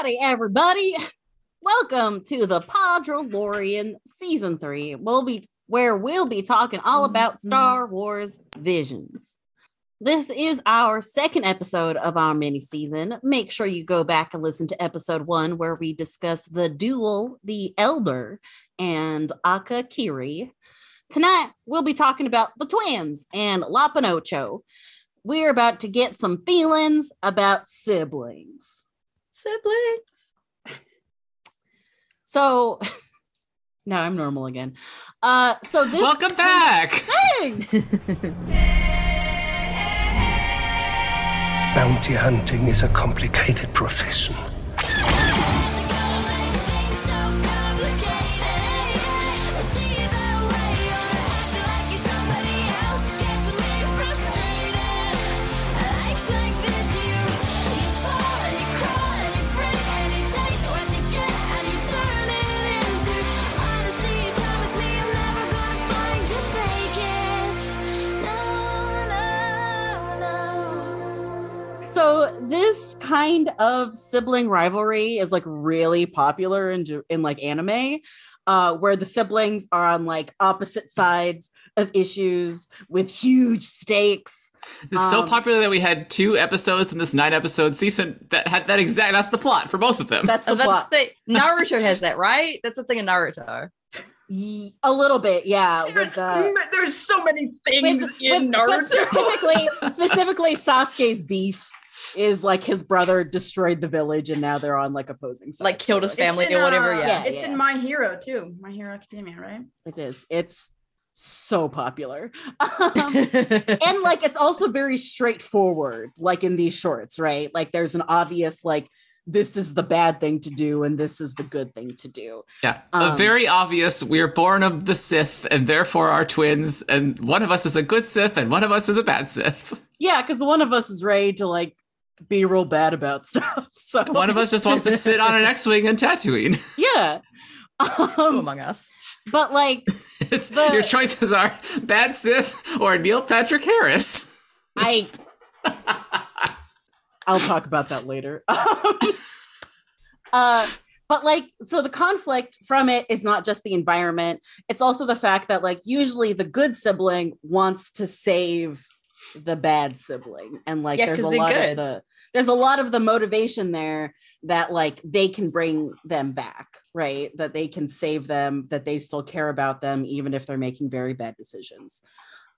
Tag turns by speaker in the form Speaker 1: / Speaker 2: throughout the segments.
Speaker 1: Howdy, everybody. Welcome to the Podrolorian Season 3. We'll be where we'll be talking all mm-hmm. about Star Wars Visions. This is our second episode of our mini season. Make sure you go back and listen to episode one, where we discuss the duel, the Elder, and Akakiri. Tonight, we'll be talking about the twins and Lop and Ocho. We're about to get some feelings about siblings.
Speaker 2: Siblings.
Speaker 1: So now I'm normal again. Uh so this
Speaker 3: Welcome back.
Speaker 1: Thanks.
Speaker 4: Bounty hunting is a complicated profession.
Speaker 1: This kind of sibling rivalry is like really popular in in like anime uh where the siblings are on like opposite sides of issues with huge stakes
Speaker 3: It's so
Speaker 1: Um,
Speaker 3: popular that we had two episodes in this nine episode season that had that exact. That's the plot for both of them.
Speaker 1: that's the
Speaker 2: Oh, that's
Speaker 1: plot
Speaker 2: the Naruto has that, right? That's the thing in Naruto.
Speaker 1: A little bit yeah with
Speaker 5: There's,
Speaker 1: the
Speaker 5: there's so many
Speaker 1: with,
Speaker 5: things in
Speaker 1: with- but
Speaker 5: Naruto.
Speaker 1: specifically specifically Sasuke's beef is like his brother destroyed the village and now they're on like opposing sides.
Speaker 2: Like killed his family
Speaker 5: It's in,
Speaker 2: or whatever.
Speaker 5: uh,
Speaker 2: Yeah.
Speaker 5: it's
Speaker 1: Yeah.
Speaker 5: in My Hero too. My Hero Academia, right?
Speaker 1: It is. It's so popular. Um, and like it's also very straightforward, like in these shorts, right? Like there's an obvious like this is the bad thing to do and this is the good thing to do.
Speaker 3: yeah,
Speaker 1: um,
Speaker 3: a very obvious. We are born of the Sith, and therefore are twins. And one of us is a good Sith, and one of us is a bad Sith.
Speaker 1: Yeah, because one of us is ready to like be real bad about stuff. So
Speaker 3: One of us just wants to sit on an X-wing and Tatooine.
Speaker 1: yeah. Um,
Speaker 2: among us?
Speaker 1: but like
Speaker 3: It's
Speaker 1: The-
Speaker 3: your choices are bad Sith or Neil Patrick Harris.
Speaker 1: I I'll talk about that later. Um, uh but like so the conflict from it is not just the environment, it's also the fact that like usually the good sibling wants to save the bad sibling and like
Speaker 2: Yeah,
Speaker 1: there's a lot of the there's a lot of the motivation there that like they can bring them back, right? That they can save them, that they still care about them even if they're making very bad decisions.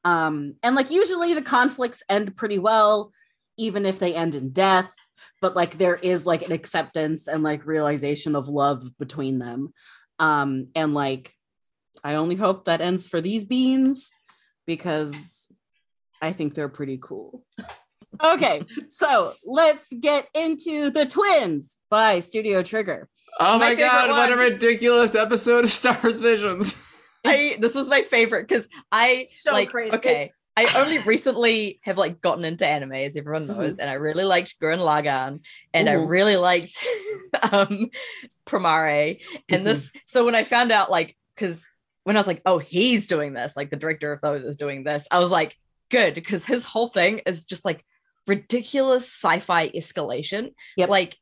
Speaker 1: Um, and like usually the conflicts end pretty well, even if they end in death, but like there is like an acceptance and like realization of love between them. Um, and like I only hope that ends for these beans because I think they're pretty cool. okay, so let's get into the twins by Studio Trigger.
Speaker 3: Oh
Speaker 2: My
Speaker 3: my, god!
Speaker 2: favorite
Speaker 3: What a ridiculous episode of Star Wars Visions.
Speaker 2: I this was my favorite because I
Speaker 5: So
Speaker 2: like
Speaker 5: crazy.
Speaker 2: okay. I only recently have like gotten into anime, as everyone knows, and I really liked Gurren Lagann, and I
Speaker 1: Mhm.
Speaker 2: really liked um Promare. And this, so when I found out, like, because when I was like, oh, he's doing this, like the director of those is doing this, I was like, good, because his whole thing is just like ridiculous sci-fi escalation.
Speaker 1: Yep.
Speaker 2: Like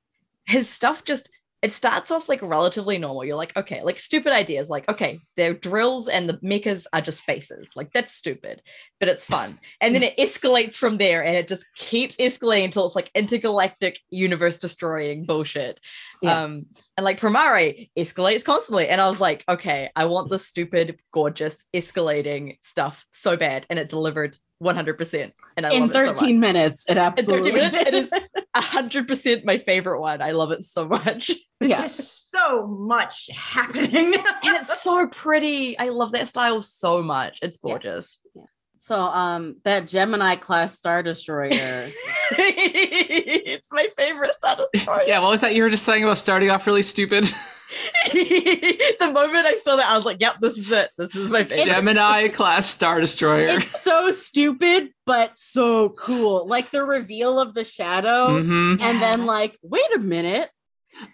Speaker 2: his stuff just it starts off like relatively normal. You're like, okay, like stupid ideas, like, okay, they're drills and the mechas are just faces. Like, that's stupid, but it's fun. And then it escalates from there and it just keeps escalating until it's like intergalactic universe destroying bullshit.
Speaker 1: Yeah.
Speaker 2: Um, and like Promare escalates constantly. And I was like, okay, I want the stupid, gorgeous, escalating stuff so bad. And it delivered 100%. And I
Speaker 1: In
Speaker 2: love it so
Speaker 1: 13
Speaker 2: much.
Speaker 1: minutes, it
Speaker 2: In
Speaker 1: absolutely
Speaker 2: 13 minutes,
Speaker 1: did.
Speaker 2: it is 100% my favorite one. I love it so much.
Speaker 5: There's
Speaker 1: Yeah.
Speaker 5: just so much happening.
Speaker 2: and it's so pretty. I love that style so much. It's gorgeous.
Speaker 1: Yeah.
Speaker 2: gorgeous.
Speaker 1: So um that Gemini class Star Destroyer.
Speaker 2: it's my favorite Star Destroyer.
Speaker 3: Yeah, what was that you were just saying about starting off really stupid?
Speaker 2: the moment I saw that, I was like, "Yep, this is it. This is my favorite."
Speaker 3: Gemini class Star Destroyer.
Speaker 1: it's so stupid, but so cool. Like the reveal of the shadow,
Speaker 3: hmm
Speaker 1: and then like, wait a minute.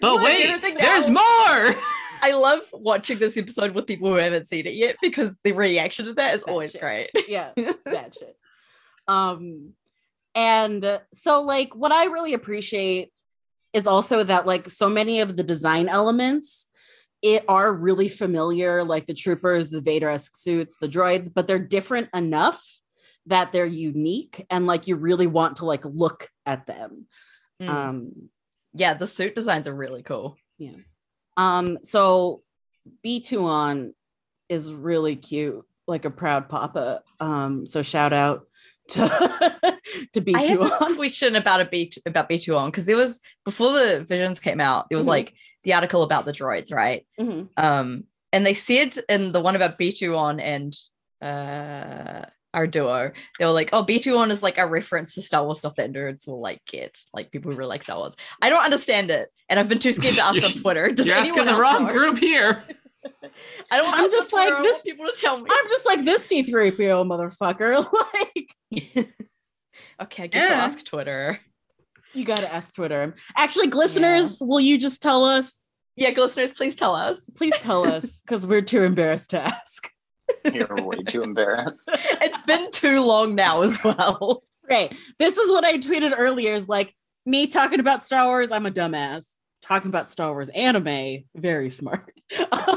Speaker 3: But wait, there's
Speaker 2: now-
Speaker 3: more.
Speaker 2: I love watching this episode with people who haven't seen it yet because the reaction to that is
Speaker 1: That
Speaker 2: always
Speaker 1: shit.
Speaker 2: great.
Speaker 1: Yeah, bad shit. Um, and so like what I really appreciate is also that like so many of the design elements it are really familiar, like the troopers, the Vader-esque suits, the droids, but they're different enough that they're unique and like you really want to like look at them.
Speaker 2: Mm.
Speaker 1: Um,
Speaker 2: yeah, the suit designs are really cool.
Speaker 1: Um, so B2 on is really cute, like a proud papa. Um, so shout out to to
Speaker 2: I have
Speaker 1: B2
Speaker 2: a
Speaker 1: on.
Speaker 2: question about a B about B two on because it was before the visions came out, it was
Speaker 1: Mhm.
Speaker 2: like the article about the droids, right?
Speaker 1: Mhm.
Speaker 2: Um, and they said in the one about B two on and uh our duo, they were like, "Oh, B two on is like a reference to Star Wars stuff that nerds will like get, like people who really like Star Wars." I don't understand it, and I've been too scared to ask on Twitter. Does
Speaker 3: You're asking the wrong
Speaker 2: know?
Speaker 3: group here.
Speaker 2: I don't.
Speaker 1: I'm
Speaker 2: I'm
Speaker 1: just
Speaker 2: just
Speaker 1: like,
Speaker 2: like
Speaker 1: this-
Speaker 2: People to tell me.
Speaker 1: I'm just like this C3PO motherfucker. Like
Speaker 2: okay, I guess
Speaker 5: Yeah.
Speaker 2: I'll ask Twitter.
Speaker 1: you gotta ask Twitter. Actually, listeners, will you just tell us?
Speaker 2: Yeah, listeners, please tell us.
Speaker 1: Please tell us because we're too embarrassed to ask.
Speaker 6: You're way too embarrassed.
Speaker 2: it's been too long now as well.
Speaker 1: Right. This is what I tweeted earlier is like me talking about Star Wars, I'm a dumbass. Talking about Star Wars anime, very smart.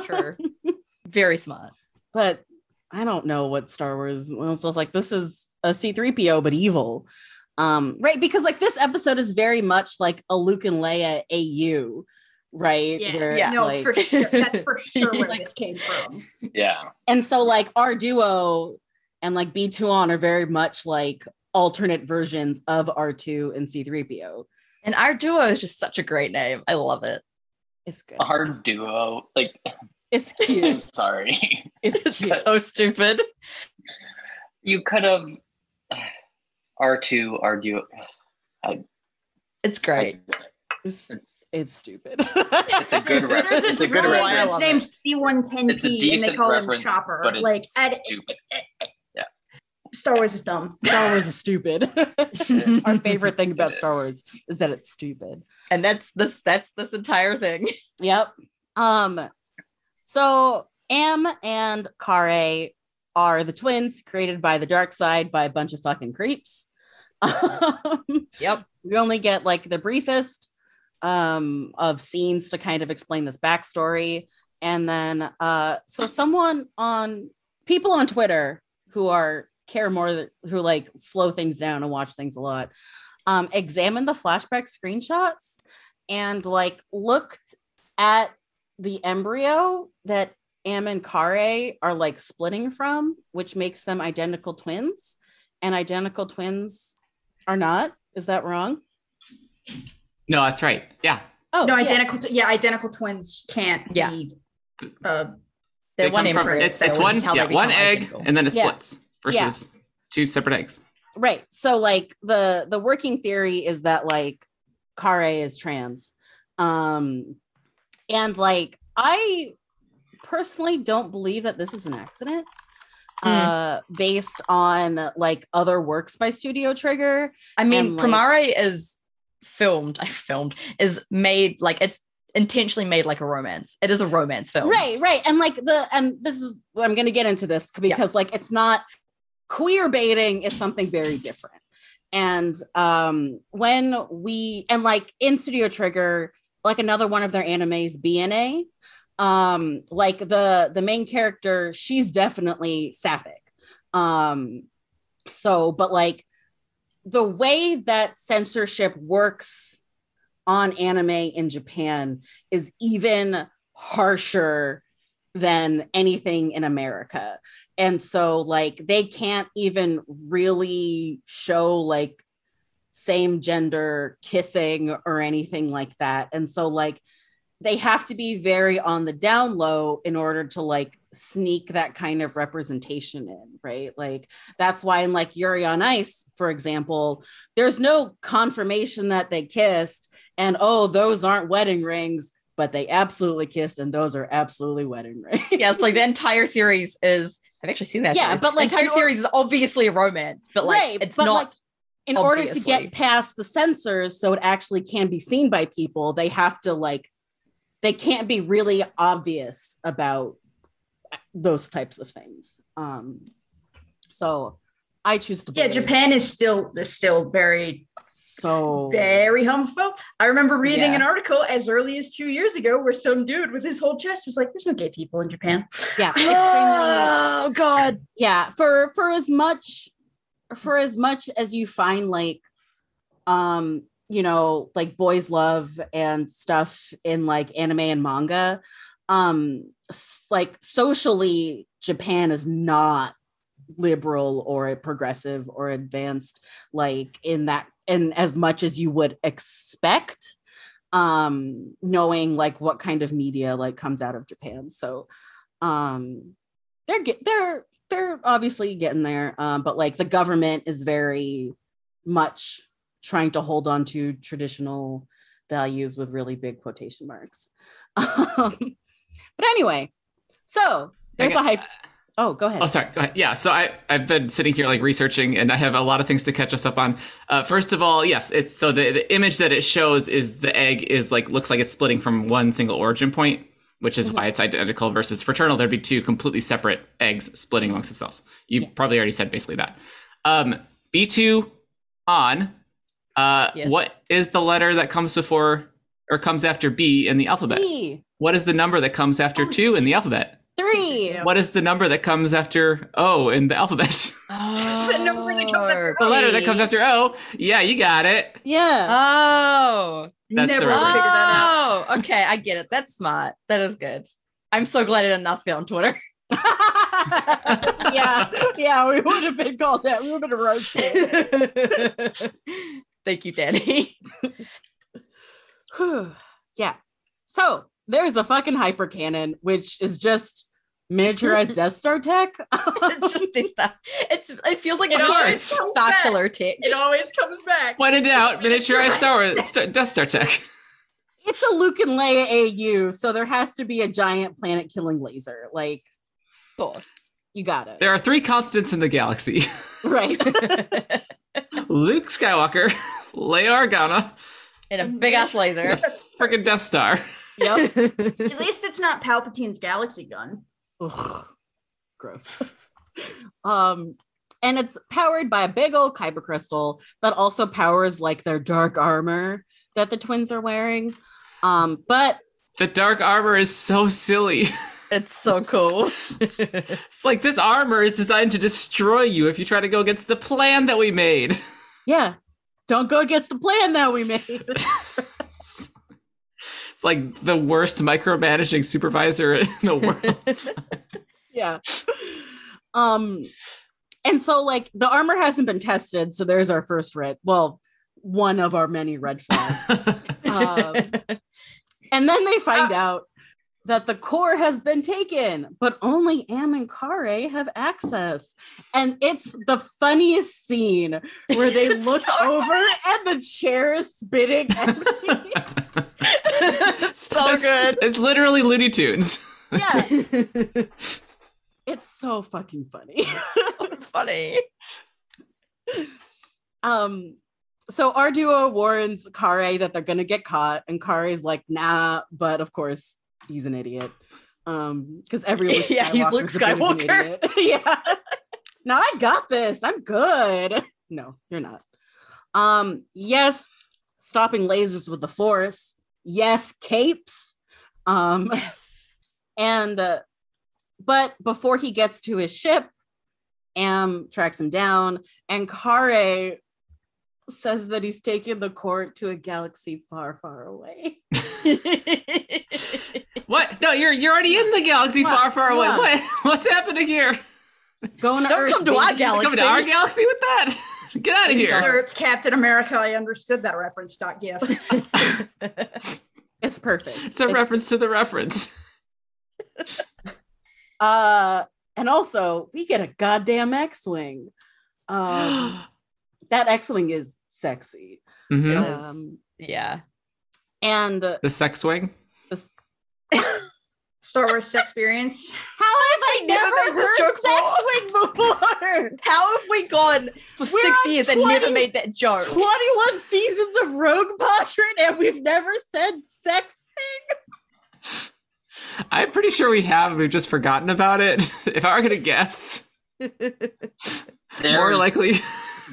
Speaker 2: Sure. Very smart.
Speaker 1: but I don't know what Star Wars was like this is a C3PO but evil. Um, right, because like this episode is very much like a Luke and Leia AU, right?
Speaker 5: Yeah,
Speaker 1: Where
Speaker 2: Yeah.
Speaker 5: no,
Speaker 1: like-
Speaker 5: for sure. That's for sure where
Speaker 1: Like-
Speaker 5: this came from.
Speaker 6: Yeah.
Speaker 1: and so like our duo and like B2 on are very much like alternate versions of R2 and C3PO.
Speaker 2: And our duo is just such a great name. I love it.
Speaker 1: It's good.
Speaker 6: Our duo, like,
Speaker 1: It's cute.
Speaker 6: I'm
Speaker 1: cute.
Speaker 6: sorry.
Speaker 1: It's
Speaker 2: It's
Speaker 1: cute.
Speaker 2: so stupid.
Speaker 6: You could have R2, our duo.
Speaker 2: It's great.
Speaker 1: It's, it's stupid.
Speaker 6: It's a good
Speaker 5: There's
Speaker 6: reference.
Speaker 5: a
Speaker 6: It's a good reference.
Speaker 2: love
Speaker 5: that's
Speaker 2: it.
Speaker 5: named C110T, and they call him Chopper.
Speaker 6: but it's
Speaker 5: like, at,
Speaker 6: stupid.
Speaker 5: Star Wars is dumb.
Speaker 1: Star Wars is stupid. Our favorite thing about Star Wars is that it's stupid.
Speaker 2: and that's this that's this entire thing.
Speaker 1: Yep. Um so Am and Karre are the twins created by the dark side by a bunch of fucking creeps. Um,
Speaker 2: Yep.
Speaker 1: we only get like the briefest um of scenes to kind of explain this backstory. And then uh so someone on people on Twitter who are care more who like slow things down and watch things a lot um examine the flashback screenshots and like looked at the embryo that Am and Karre are like splitting from, which makes them identical twins, and identical twins are not. Is that wrong?
Speaker 3: No, that's right. Yeah.
Speaker 1: Oh,
Speaker 5: no,
Speaker 1: yeah.
Speaker 5: identical. T- yeah, identical twins can't
Speaker 2: Yeah.
Speaker 5: be. Uh,
Speaker 2: They're
Speaker 3: They
Speaker 2: one
Speaker 3: come from- It's,
Speaker 2: so
Speaker 3: it's one,
Speaker 2: is how they
Speaker 3: yeah, one egg,
Speaker 2: identical.
Speaker 3: and then it
Speaker 1: Yeah.
Speaker 3: splits versus two separate eggs.
Speaker 1: right so like the the working theory is that like Karre is trans um and like i personally don't believe that this is an accident
Speaker 2: Hmm.
Speaker 1: uh based on like other works by studio trigger
Speaker 2: I mean,
Speaker 1: and, like-
Speaker 2: Promare is filmed. I filmed is made like it's intentionally made like a romance. It is a romance film.
Speaker 1: right right and like the and this is i'm gonna get into this because like it's not queer baiting is something very different and um when we and like in studio trigger like another one of their animes bna um like the the main character she's definitely sapphic um so but like the way that censorship works on anime in japan is even harsher than anything in America. And so like they can't even really show like same gender kissing or anything like that. And so like they have to be very on the down low in order to like sneak that kind of representation in, right? Like that's why in like Yuri on Ice, for example, there's no confirmation that they kissed and oh, those aren't wedding rings, but they absolutely kissed and those are absolutely wedding rings.
Speaker 2: Yeah, it's like the entire series is. I've actually seen that.
Speaker 1: Yeah,
Speaker 2: series.
Speaker 1: but, like,
Speaker 2: the entire
Speaker 1: in or-
Speaker 2: series is obviously a romance, but like
Speaker 1: Right,
Speaker 2: it's
Speaker 1: but,
Speaker 2: not.
Speaker 1: like, in order to get past the censors so it actually can be seen by people, they have to like they can't be really obvious about those types of things. Um so I choose to
Speaker 5: yeah, Japan is still is still very
Speaker 1: so
Speaker 5: Very homophobic. I remember reading
Speaker 2: Yeah.
Speaker 5: an article as early as two years ago where some dude with his whole chest was like, "There's no gay people in Japan."
Speaker 1: yeah.
Speaker 2: oh God.
Speaker 1: yeah for for as much for as much as you find like um you know like boys love and stuff in like anime and manga um like socially japan is not liberal or progressive or advanced like in that in as much as you would expect um knowing like what kind of media like comes out of japan. So um they're get they're they're obviously getting there um but like the government is very much trying to hold on to traditional values with really big quotation marks um but anyway so there's a
Speaker 3: Okay.
Speaker 1: hype oh go ahead
Speaker 3: Oh, sorry. Go ahead. Yeah. So I I've been sitting here like researching, and I have a lot of things to catch us up on. Uh, first of all, yes, it's so the the image that it shows is the egg is like looks like it's splitting from one single origin point, which is why it's identical. Versus fraternal, there'd be two completely separate eggs splitting amongst themselves. You
Speaker 1: Yeah.
Speaker 3: probably already said basically that. Um, B two on. Uh,
Speaker 2: Yes.
Speaker 3: what is the letter that comes before or comes after B in the alphabet?
Speaker 1: C,
Speaker 3: What is the number that comes after
Speaker 5: Oh,
Speaker 3: two in the alphabet?
Speaker 1: three
Speaker 3: What is the number that comes after O in the alphabet?
Speaker 2: Oh,
Speaker 5: The number that comes after
Speaker 3: the letter that comes after O. Yeah, you got it.
Speaker 1: yeah
Speaker 2: Oh.
Speaker 3: That's the
Speaker 5: Never
Speaker 3: reference.
Speaker 5: figured that out.
Speaker 2: Oh, okay. I get it. That's smart. That is good. I'm so glad I didn't ask it on Twitter.
Speaker 1: yeah yeah we would have been called out we would have been roasted
Speaker 2: Thank you, Danny.
Speaker 1: Yeah. So there's a fucking hyper cannon, which is just miniaturized Death Star tech.
Speaker 2: It's just it's that. It's it feels like
Speaker 5: It
Speaker 2: a
Speaker 5: always
Speaker 2: Star
Speaker 5: comes back.
Speaker 2: Killer tech.
Speaker 5: It always comes back.
Speaker 3: When in doubt, miniaturized Star Wars, Star, Death Star tech.
Speaker 1: it's a Luke and Leia AU, so there has to be a giant planet killing laser. Like
Speaker 2: Of course.
Speaker 1: you got it.
Speaker 3: There are three constants in the galaxy:
Speaker 1: right.
Speaker 3: Luke Skywalker, Leia Organa,
Speaker 2: And a big ass laser.
Speaker 3: freaking Death Star.
Speaker 1: yep.
Speaker 5: At least it's not Palpatine's galaxy gun.
Speaker 1: Ugh. Gross. um and it's powered by a big old kyber crystal that also powers like their dark armor that the twins are wearing. Um, but
Speaker 3: The dark armor is so silly.
Speaker 2: It's so cool.
Speaker 3: It's like this armor is designed to destroy you if you try to go against the plan that we made.
Speaker 1: Yeah, don't go against the plan that we made.
Speaker 3: It's like the worst micromanaging supervisor in the world.
Speaker 1: yeah. Um, and so like the armor hasn't been tested, so there's our first red. Well, one of our many red flags. um, and then they find out that the core has been taken, but only Am and Karre have access. And it's the funniest scene where they look
Speaker 2: so
Speaker 1: over and the chair is spinning empty.
Speaker 2: so
Speaker 3: It's-
Speaker 2: good.
Speaker 3: It's literally Looney Tunes.
Speaker 1: yeah, it's so fucking funny.
Speaker 2: so funny.
Speaker 1: um so our duo warns Karre that they're gonna get caught, and Kare's like, nah, but of course he's an idiot. Um, because every Luke
Speaker 2: Yeah, he's Luke
Speaker 1: Skywalker's a bit of an
Speaker 2: Skywalker.
Speaker 1: yeah. No, I got this. I'm good. No, you're not. Um, yes, stopping lasers with the force. Yes, capes. Um,
Speaker 2: Yes.
Speaker 1: and uh, but before he gets to his ship, Am tracks him down, and Karre says that he's taking the court to a galaxy far, far away.
Speaker 3: What? No, you're you're already in the galaxy
Speaker 1: What?
Speaker 3: far, far away.
Speaker 1: What?
Speaker 3: What? What's happening here?
Speaker 1: Going to
Speaker 2: Don't
Speaker 1: Earth,
Speaker 2: come to our galaxy.
Speaker 3: Coming to our galaxy with that? Get out of here.
Speaker 5: Sir, it's Captain America. I understood that reference. Dot gif.
Speaker 1: It's perfect.
Speaker 3: It's a reference to the reference.
Speaker 1: Uh, and also we get a goddamn X-wing. Um, that X-wing is sexy.
Speaker 3: Mhm.
Speaker 2: It is.
Speaker 1: Um,
Speaker 2: yeah.
Speaker 1: and uh,
Speaker 3: The sex swing.
Speaker 1: the
Speaker 5: Star Wars experience.
Speaker 1: How have I
Speaker 2: never
Speaker 1: never
Speaker 2: made this
Speaker 1: heard
Speaker 2: joke
Speaker 1: sex swing before?
Speaker 2: How have we gone for
Speaker 1: We're
Speaker 2: six
Speaker 1: on
Speaker 2: years and never made that joke?
Speaker 1: 21 seasons of Rogue Doctrine and we've never said sex wing?
Speaker 3: I'm pretty sure we have. We've just forgotten about it. if I were gonna guess, more likely.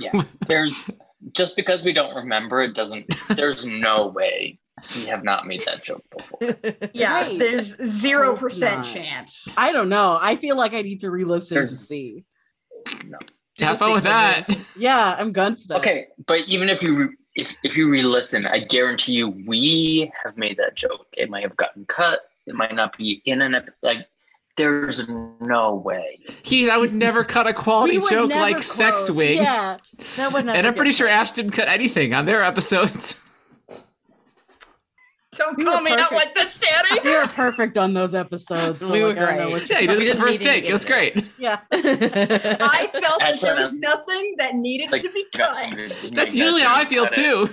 Speaker 6: yeah, there's just because we don't remember it doesn't. There's no way we have not made that joke before.
Speaker 5: Yeah,
Speaker 1: Right.
Speaker 5: there's zero percent chance.
Speaker 1: I don't know. I feel like I need to re-listen to see.
Speaker 6: No.
Speaker 3: Have fun with that.
Speaker 1: Yeah, I'm gun stuff.
Speaker 6: Okay, but even if you re- if if you re-listen, I guarantee you we have made that joke. It might have gotten cut. It might not be in an ep- like. There's no way.
Speaker 3: He, I would never cut a quality
Speaker 1: We
Speaker 3: joke like
Speaker 1: quote-
Speaker 3: sex wing.
Speaker 1: Yeah, that would never
Speaker 3: And I'm pretty sure
Speaker 1: cut.
Speaker 3: Ash didn't cut anything on their episodes.
Speaker 5: Don't call
Speaker 1: were
Speaker 5: me out like this, Daddy.
Speaker 1: We were perfect on those episodes. so,
Speaker 2: We were
Speaker 1: like, I don't know
Speaker 2: great.
Speaker 1: what
Speaker 3: Yeah,
Speaker 1: you're
Speaker 3: did it the first take. It was great.
Speaker 1: Yeah.
Speaker 5: I felt that there was
Speaker 6: I'm-
Speaker 5: nothing that needed
Speaker 6: Like,
Speaker 5: to be
Speaker 6: got
Speaker 5: cut.
Speaker 6: you to make
Speaker 3: That's usually how I feel too.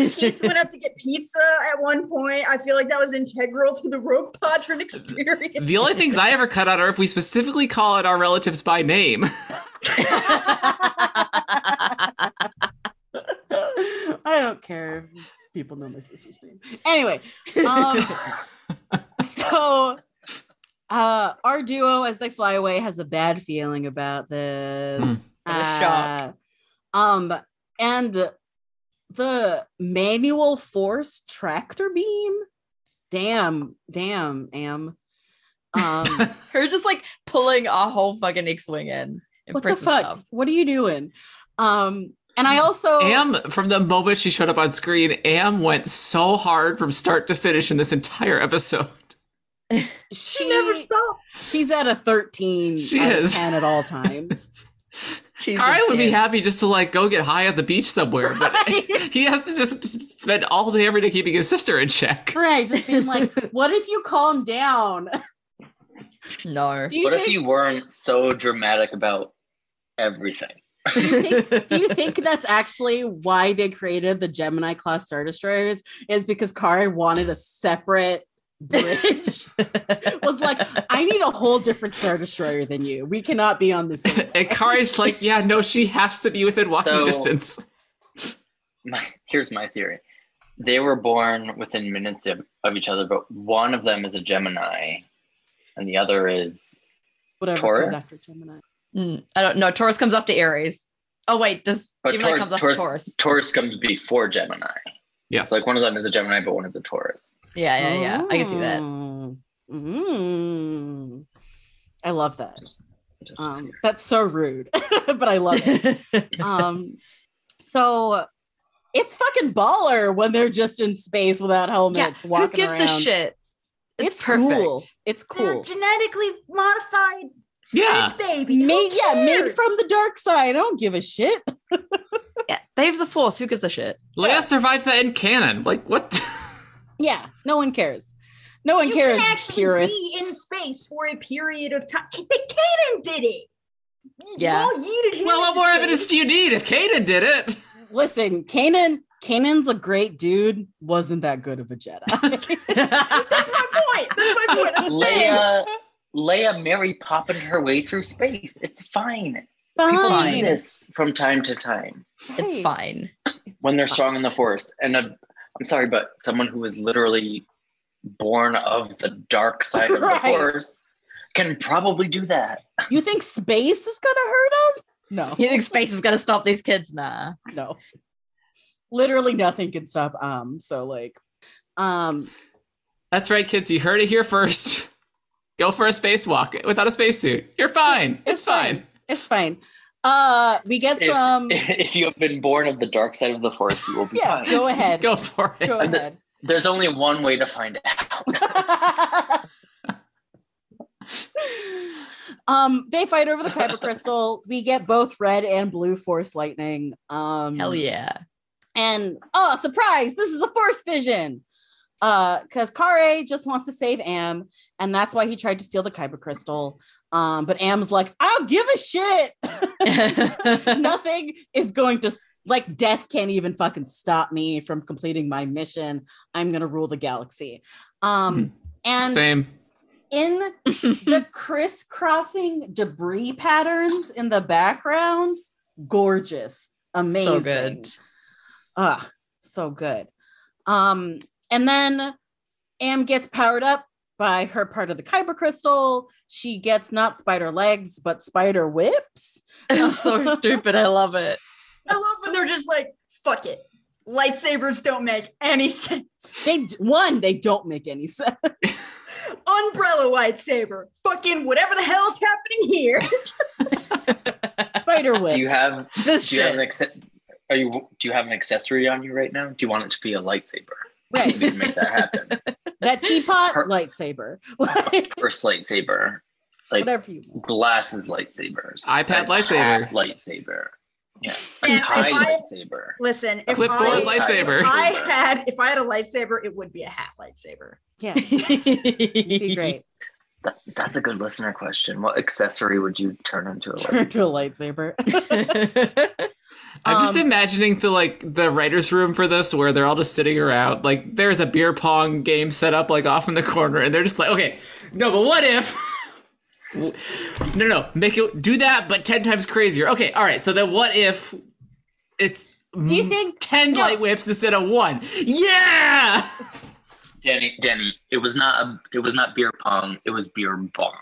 Speaker 6: It.
Speaker 5: Keith went up to get pizza at one point. I feel like that was integral to the Rogue Padron experience.
Speaker 3: The only things I ever cut out are if we specifically call out our relatives by name.
Speaker 1: I don't care if people know my sister's name. Anyway, um, so uh, our duo, as they fly away, has a bad feeling about this.
Speaker 2: What a shock.
Speaker 1: Uh, um, and the manual force tractor beam. Damn, damn, am. Um,
Speaker 2: Her just like pulling a whole fucking X-wing in. in
Speaker 1: what the fuck?
Speaker 2: stuff.
Speaker 1: What are you doing? Um, and I also
Speaker 3: Am, from the moment she showed up on screen, Am went so hard from start to finish in this entire episode.
Speaker 1: she
Speaker 5: She never stopped.
Speaker 1: She's at a 13
Speaker 3: She
Speaker 1: out of
Speaker 3: is.
Speaker 1: 10 at all times.
Speaker 2: She's
Speaker 3: Kari would be happy just to like go get high at the beach somewhere, but he has to just spend all day every day keeping his sister in check.
Speaker 1: right. Just being like, what if you calm down?
Speaker 2: No.
Speaker 1: Do you
Speaker 6: What if you weren't so dramatic about everything?
Speaker 1: do you think do you think that's actually why they created the Gemini class Star Destroyers? Is because Kari wanted a separate bridge? Was like, I need a whole different Star Destroyer than you. We cannot be on this. same
Speaker 3: And Kari's like, yeah, no, she has to be within walking
Speaker 6: So-
Speaker 3: distance.
Speaker 6: My, here's my theory. They were born within minutes of, of each other, but one of them is a Gemini, and the other is
Speaker 1: Whatever
Speaker 6: Taurus?
Speaker 1: comes after Gemini.
Speaker 2: Mm, I don't know. Taurus comes after Aries. Oh wait, does
Speaker 6: but
Speaker 2: Gemini
Speaker 6: Taur-
Speaker 2: comes after
Speaker 6: Taurus,
Speaker 2: Taurus?
Speaker 6: Taurus comes before Gemini.
Speaker 3: Yes.
Speaker 6: Like one of them is a Gemini, but one is a Taurus.
Speaker 2: Yeah, yeah, yeah. I can see that.
Speaker 1: Mm. Mm. I love that.
Speaker 6: Just
Speaker 1: Um, that's so rude, but I love it. um, so it's fucking baller when they're just in space without helmets.
Speaker 2: yeah,
Speaker 1: helmets,
Speaker 2: who gives
Speaker 1: around.
Speaker 2: a shit? It's,
Speaker 1: It's,
Speaker 2: perfect.
Speaker 1: cool. It's
Speaker 5: They're genetically modified.
Speaker 3: Yeah.
Speaker 5: baby. Who
Speaker 1: Made, yeah, made from the dark side. I don't give a shit.
Speaker 2: Yeah, they have the force. Who gives a shit?
Speaker 3: Leia survived the end canon. Like, what?
Speaker 1: Yeah, no one cares. No one
Speaker 5: You
Speaker 1: cares.
Speaker 5: can actually
Speaker 1: purists.
Speaker 5: be in space for a period of time. The Kanan did it.
Speaker 2: Yeah.
Speaker 5: Maul yeeted him
Speaker 3: well, what more
Speaker 5: space.
Speaker 3: evidence do you need if Kanan did it?
Speaker 1: Listen, Kanan. Kanan's a great dude. Wasn't that good of a Jedi?
Speaker 5: That's my point. That's my point. I'm saying.
Speaker 6: Leia, Leia, Mary popping her way through space. It's fine. People
Speaker 1: Fine.
Speaker 6: do this from time to time
Speaker 2: It's fine.
Speaker 6: When they're
Speaker 1: fine.
Speaker 6: strong in the Force. And i I'm sorry, but someone who is literally born of the dark side of
Speaker 1: Right.
Speaker 6: the Force can probably do that.
Speaker 1: You think space is gonna hurt them? No,
Speaker 2: You think space is gonna stop these kids? Nah.
Speaker 1: no. Literally nothing can stop um. So like, um,
Speaker 3: That's right, kids. You heard it here first. Go for a spacewalk without a spacesuit. You're fine. It's, fine.
Speaker 1: it's fine. Uh, we get
Speaker 6: If,
Speaker 1: some.
Speaker 6: if you have been born of the dark side of the Force, you will be
Speaker 1: yeah,
Speaker 6: fine.
Speaker 1: go ahead.
Speaker 3: Go for it.
Speaker 1: Go
Speaker 6: And this- There's only one way to find out.
Speaker 1: um, they fight over the kyber crystal. We get both red and blue force lightning. Um,
Speaker 2: Hell yeah.
Speaker 1: And oh, surprise! This is a force vision. Uh, because Karre just wants to save Am, and that's why he tried to steal the kyber crystal. Um, but Am's like, I don't give a shit. Nothing is going to like death can't even fucking stop me from completing my mission. I'm gonna rule the galaxy. Um, and
Speaker 3: Same.
Speaker 1: in the crisscrossing debris patterns in the background, gorgeous, amazing.
Speaker 2: So good.
Speaker 1: Ah, so good. Um, and then Am gets powered up by her part of the kyber crystal. She gets not spider legs, but spider whips.
Speaker 2: It's so stupid. I love it.
Speaker 5: I love when they're just like, fuck it. Lightsabers don't make any sense.
Speaker 1: They d- one, they don't make any sense.
Speaker 5: Umbrella lightsaber. Fucking whatever the hell's happening here.
Speaker 1: Spider whips.
Speaker 6: Do you have
Speaker 2: This
Speaker 6: do you have an acce- are you do you have an accessory on you right now? Do you want it to be a lightsaber?
Speaker 1: Right?
Speaker 6: We can make that happen.
Speaker 1: That teapot
Speaker 6: Her-
Speaker 1: lightsaber, Like,
Speaker 6: First lightsaber, like
Speaker 1: whatever you want.
Speaker 6: glasses lightsabers,
Speaker 3: iPad lightsaber.
Speaker 6: lightsaber, yeah, a
Speaker 5: And if
Speaker 6: tie
Speaker 5: I-
Speaker 6: lightsaber.
Speaker 5: Listen, if
Speaker 3: Clipboard
Speaker 5: I,
Speaker 3: lightsaber.
Speaker 5: if I had if I had a lightsaber, it would be a hat lightsaber.
Speaker 1: Yeah, it'd be great.
Speaker 6: That, that's a good listener question. What accessory would you turn into a
Speaker 1: Turn
Speaker 6: lightsaber?
Speaker 1: to a lightsaber.
Speaker 3: I'm just
Speaker 1: Um,
Speaker 3: imagining the like the writers' room for this, where they're all just sitting around. Like, there's a beer pong game set up like off in the corner, and they're just like, okay, no, but what if? no, no, make it do that, but ten times crazier. Okay, all right. So then, what if it's
Speaker 1: Do you think?
Speaker 3: ten
Speaker 1: No.
Speaker 3: light whips instead of one? Yeah.
Speaker 6: Danny, Danny, it was not a, it was not beer pong. It was beer bong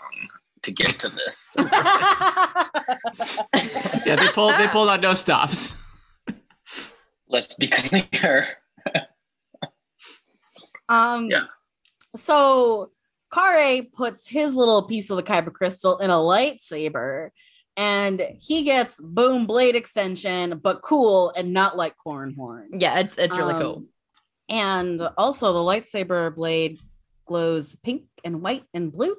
Speaker 6: to get to this.
Speaker 3: Yeah, they pulled they pulled out no stops.
Speaker 6: Let's be clear.
Speaker 1: um.
Speaker 6: Yeah.
Speaker 1: So Karre puts his little piece of the kyber crystal in a lightsaber, and he gets boom blade extension, but cool and not like corn horn.
Speaker 2: yeah, it's it's really
Speaker 1: Um,
Speaker 2: cool.
Speaker 1: And also, the lightsaber blade glows pink and white and blue,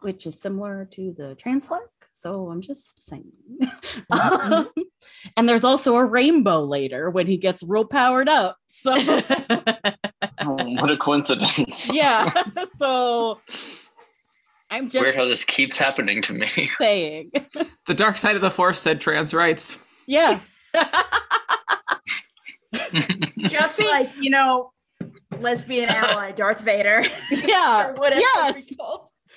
Speaker 1: which is similar to the Translark. So I'm just saying. Um, and there's also a rainbow later when he gets real powered up. So
Speaker 6: Oh, what a coincidence.
Speaker 1: yeah. So I'm just
Speaker 6: Weird how this keeps happening to me.
Speaker 1: saying.
Speaker 3: The dark side of the force said trans rights.
Speaker 1: Yeah.
Speaker 5: Just like, you know, lesbian ally Darth Vader.
Speaker 1: Yeah.
Speaker 5: whatever
Speaker 1: Yes.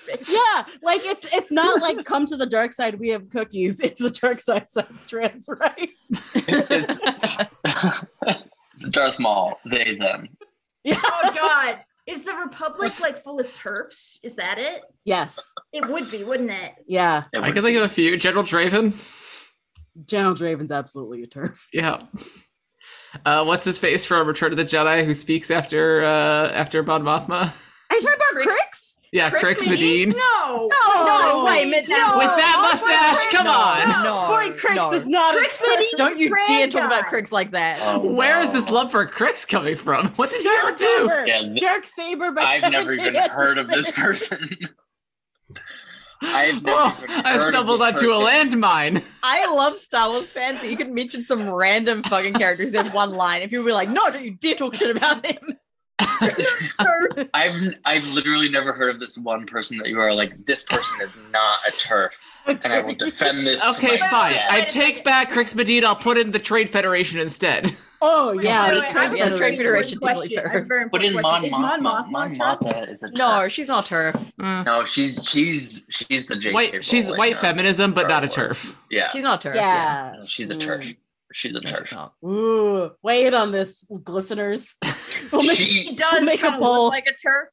Speaker 5: We called.
Speaker 1: Yeah. Like it's it's not like come to the dark side, we have cookies. It's the dark side side's trans, right?
Speaker 6: it's, it's Darth Maul. They them.
Speaker 5: Oh God. Is the Republic like full of turfs? Is that it?
Speaker 1: Yes.
Speaker 5: It would be, wouldn't it?
Speaker 1: Yeah.
Speaker 6: It
Speaker 3: I
Speaker 6: would
Speaker 3: can think
Speaker 6: be-
Speaker 3: of a few. General Draven.
Speaker 1: General Draven's absolutely a turf.
Speaker 3: Yeah. Uh, what's his face from Return of the Jedi who speaks after uh, after Mon Mothma?
Speaker 1: Are you talking about
Speaker 5: Crix?
Speaker 1: Crix?
Speaker 3: Yeah, Crix Madine.
Speaker 5: No.
Speaker 1: No,
Speaker 5: wait a minute.
Speaker 1: no.
Speaker 3: With that mustache, come on.
Speaker 2: No,
Speaker 1: Boy, Crix
Speaker 2: no.
Speaker 1: is not
Speaker 5: Crix
Speaker 1: a turf.
Speaker 5: Madine-
Speaker 2: Don't you dare talk about
Speaker 5: guy.
Speaker 2: Crix like that.
Speaker 6: Oh,
Speaker 3: Where is
Speaker 6: no.
Speaker 3: this love for Crix coming from? What did he
Speaker 1: Dark
Speaker 3: ever do?
Speaker 1: Saber.
Speaker 6: Yeah, th-
Speaker 1: Saber. by
Speaker 6: I've never even
Speaker 1: J.
Speaker 6: heard of this person. I've never
Speaker 3: Oh, I've stumbled
Speaker 6: this
Speaker 3: onto a landmine.
Speaker 2: I love Star Wars fans that you can mention some random fucking characters in one line. If you were like, no, don't you dare talk shit about them.
Speaker 6: I've I've literally never heard of this one person that you are like. This person is not a turf, and I will defend this.
Speaker 3: Okay,
Speaker 6: to
Speaker 3: fine.
Speaker 6: death.
Speaker 3: I take back Crix Madine. I'll put in the Trade Federation instead.
Speaker 1: Oh yeah,
Speaker 5: Wait,
Speaker 1: the
Speaker 5: wait,
Speaker 1: Trade
Speaker 5: I have a
Speaker 2: yeah, the Trade Federation
Speaker 5: important
Speaker 2: definitely
Speaker 5: question. I have a
Speaker 2: turfs.
Speaker 5: very
Speaker 6: Put in Mon.
Speaker 5: Is
Speaker 6: Mothma.
Speaker 5: Mon
Speaker 6: Mon
Speaker 5: Mothma a turf?
Speaker 6: Is a turf.
Speaker 2: No, she's not turf.
Speaker 3: Mm.
Speaker 6: No, she's she's she's the JK.
Speaker 3: White, she's white feminism, but not a turf.
Speaker 6: Yeah,
Speaker 2: She's not turf.
Speaker 1: Yeah.
Speaker 6: She's a
Speaker 1: Mm.
Speaker 6: turf. She's a
Speaker 2: No, she's
Speaker 6: turf.
Speaker 2: not.
Speaker 1: Ooh, wait on this, listeners. We'll make-
Speaker 6: She
Speaker 5: He does
Speaker 1: We'll make a
Speaker 5: kind
Speaker 1: poll.
Speaker 5: look like a turf.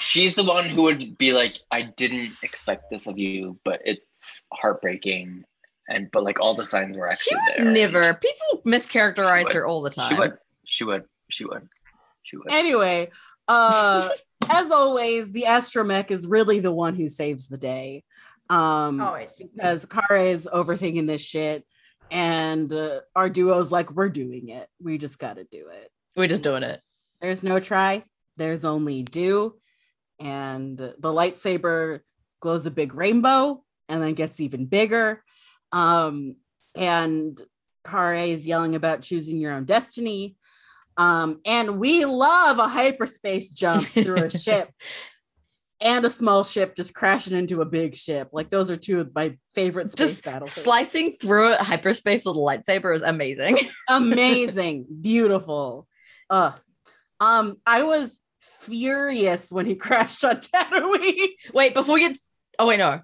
Speaker 6: she's the one who would be like, I didn't expect this of you, but it's heartbreaking. And but like all the signs were
Speaker 2: She
Speaker 6: actually
Speaker 2: would
Speaker 6: there.
Speaker 2: never. People mischaracterize
Speaker 6: would.
Speaker 2: her all the time.
Speaker 6: She would. She would. She would. She would.
Speaker 1: anyway, uh, as always, the astromech is really the one who saves the day. Um,
Speaker 5: Always.
Speaker 1: because Karre is overthinking this shit, and uh, our duo's like, we're doing it. We just got to do it.
Speaker 2: We're just doing it.
Speaker 1: There's no try. There's only do, and the lightsaber glows a big rainbow, and then gets even bigger. Um, and Karre is yelling about choosing your own destiny. Um, and we love a hyperspace jump through a ship and a small ship just crashing into a big ship. Like those are two of my favorite space
Speaker 2: Just
Speaker 1: battles.
Speaker 2: slicing through it, hyperspace with a lightsaber is amazing.
Speaker 1: Amazing, beautiful. Uh, um, I was furious when he crashed on Tatooine.
Speaker 2: Wait, before we get oh wait, no.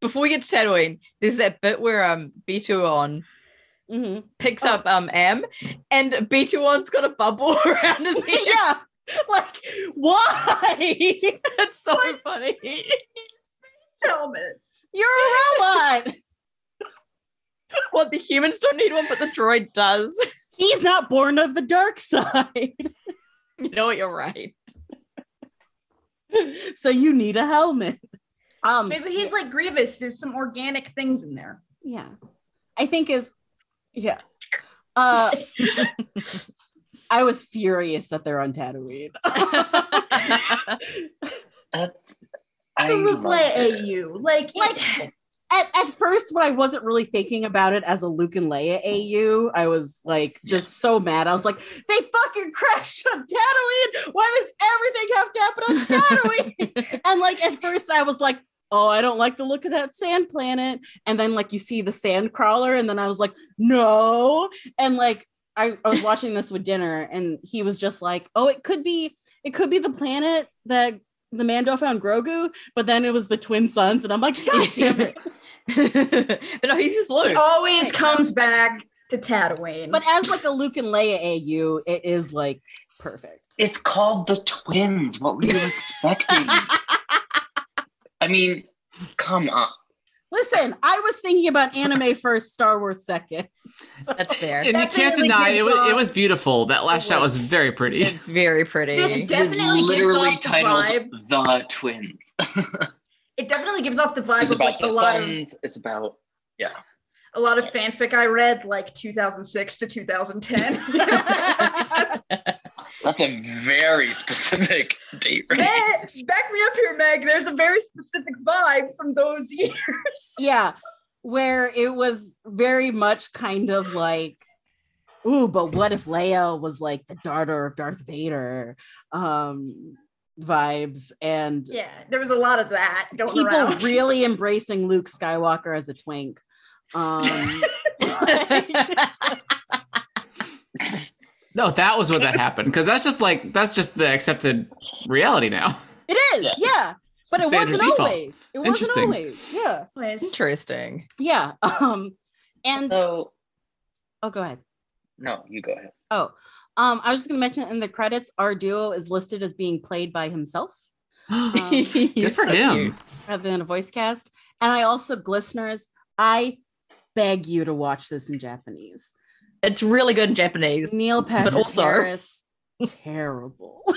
Speaker 2: Before we get to Tatooine, there's that bit where um B2
Speaker 1: Mhm.
Speaker 2: picks
Speaker 1: Oh.
Speaker 2: up um Am and B2 has got a bubble around his head.
Speaker 1: yeah, like why?
Speaker 2: That's so funny.
Speaker 5: Helmet.
Speaker 1: You're a robot.
Speaker 2: What the humans don't need one, but the droid does.
Speaker 1: He's not born of the dark side.
Speaker 2: you know what? You're right.
Speaker 1: so you need a helmet. Um
Speaker 5: Maybe he's like Grievous. There's some organic things in there.
Speaker 1: yeah. I think is yeah. Uh I was furious that they're on Tatooine.
Speaker 6: I
Speaker 5: To Luke
Speaker 6: loved.
Speaker 5: AU. Like,
Speaker 1: Like, at, at first when I wasn't really thinking about it as a Luke and Leia AU, I was like just so mad. I was like, they fucking crashed on Tatooine. Why does everything have to happen on Tatooine? and like at first I was like, oh, I don't like the look of that sand planet. And then like you see the sand crawler, and then I was like, no. And like I, I was watching this with dinner, and he was just like, oh, it could be, it could be the planet that the Mando found Grogu, but then it was the twin suns, and I'm like, God damn it.
Speaker 2: but no, he's just Luke.
Speaker 5: it always comes back to Tatooine.
Speaker 1: But as like a Luke and Leia AU, it is like perfect.
Speaker 6: It's called the twins. What were you expecting? I mean, come on.
Speaker 1: Listen, I was thinking about anime first, Star Wars second.
Speaker 2: That's fair.
Speaker 3: And you can't deny it was, it was beautiful. That last
Speaker 1: It
Speaker 3: shot
Speaker 1: was.
Speaker 3: was very pretty.
Speaker 2: It's very pretty.
Speaker 5: This
Speaker 6: It
Speaker 5: Definitely
Speaker 6: is
Speaker 5: gives
Speaker 6: literally
Speaker 5: off the
Speaker 6: titled
Speaker 5: vibe.
Speaker 6: The Twins.
Speaker 5: it definitely gives off the vibe
Speaker 6: It's
Speaker 5: of
Speaker 6: about
Speaker 5: like a
Speaker 6: the
Speaker 5: lot of.
Speaker 6: It's about yeah.
Speaker 5: A lot of fanfic I read like 2006 to 2010.
Speaker 6: That's a very specific date range.
Speaker 5: Meg, back me up here, Meg. There's a very specific vibe from those years.
Speaker 1: yeah, where it was very much kind of like, ooh, but what if Leia was like the daughter of Darth Vader? Um vibes and
Speaker 5: Yeah, there was a lot of that going
Speaker 1: people
Speaker 5: around.
Speaker 1: really embracing Luke Skywalker as a twink. Um
Speaker 3: No, that was what that happened because that's just like that's just the accepted reality now.
Speaker 1: It is,
Speaker 6: Yeah.
Speaker 1: yeah. But it wasn't
Speaker 3: default.
Speaker 1: always. It wasn't
Speaker 3: Interesting.
Speaker 1: always. Yeah.
Speaker 2: Interesting.
Speaker 1: Yeah. Um and
Speaker 6: So
Speaker 1: oh go ahead.
Speaker 6: no, you go ahead.
Speaker 1: Oh, um, I was just gonna mention in the credits, our duo is listed as being played by himself
Speaker 3: Good for him.
Speaker 1: rather than a voice cast. And I also, listeners, I beg you to watch this in Japanese.
Speaker 2: It's really good in Japanese.
Speaker 1: Neil Patrick
Speaker 2: also-
Speaker 1: Harris, terrible.
Speaker 5: I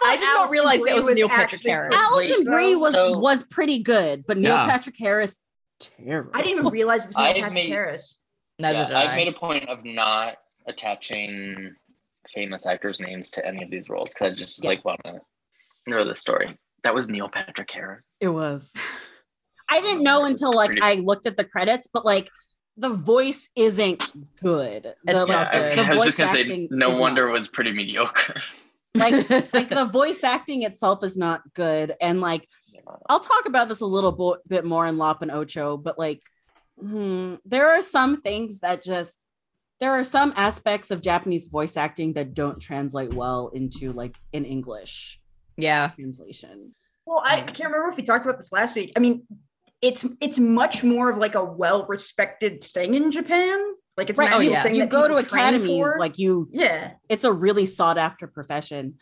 Speaker 5: thought
Speaker 2: I did not realize
Speaker 5: Brie
Speaker 2: that was Neil Patrick Harris.
Speaker 5: Alison
Speaker 1: Brie was
Speaker 6: So-
Speaker 1: was pretty good, but Neil
Speaker 3: Yeah.
Speaker 1: Patrick Harris, terrible.
Speaker 5: I didn't even realize it was Neil
Speaker 6: I've
Speaker 5: Patrick
Speaker 6: made-
Speaker 5: Harris.
Speaker 2: Neither
Speaker 6: Yeah,
Speaker 2: did
Speaker 6: I've
Speaker 2: I.
Speaker 6: made a point of not attaching famous actors' names to any of these roles because I just
Speaker 1: Yeah.
Speaker 6: like want to know the story. That was Neil Patrick Harris.
Speaker 1: It was. I didn't know until like
Speaker 6: Pretty-
Speaker 1: I looked at the credits, but like the voice isn't good. The,
Speaker 2: It's
Speaker 1: like,
Speaker 2: not
Speaker 6: I was,
Speaker 1: the
Speaker 6: I was
Speaker 1: voice
Speaker 6: just gonna say,
Speaker 1: acting
Speaker 6: no wonder
Speaker 1: not.
Speaker 6: it was pretty mediocre.
Speaker 1: like like the voice acting itself is not good and like i'll talk about this a little bo- bit more in lop and ocho but like hmm, there are some things that just there are some aspects of japanese voice acting that don't translate well into like an english
Speaker 2: yeah.
Speaker 1: translation
Speaker 5: Well, I can't remember if we talked about this last week. I mean, it's it's much more of like a well-respected thing in Japan. Like it's
Speaker 1: right
Speaker 2: oh, yeah.
Speaker 5: thing
Speaker 1: you go to academies like you
Speaker 5: yeah,
Speaker 1: it's a really sought after profession.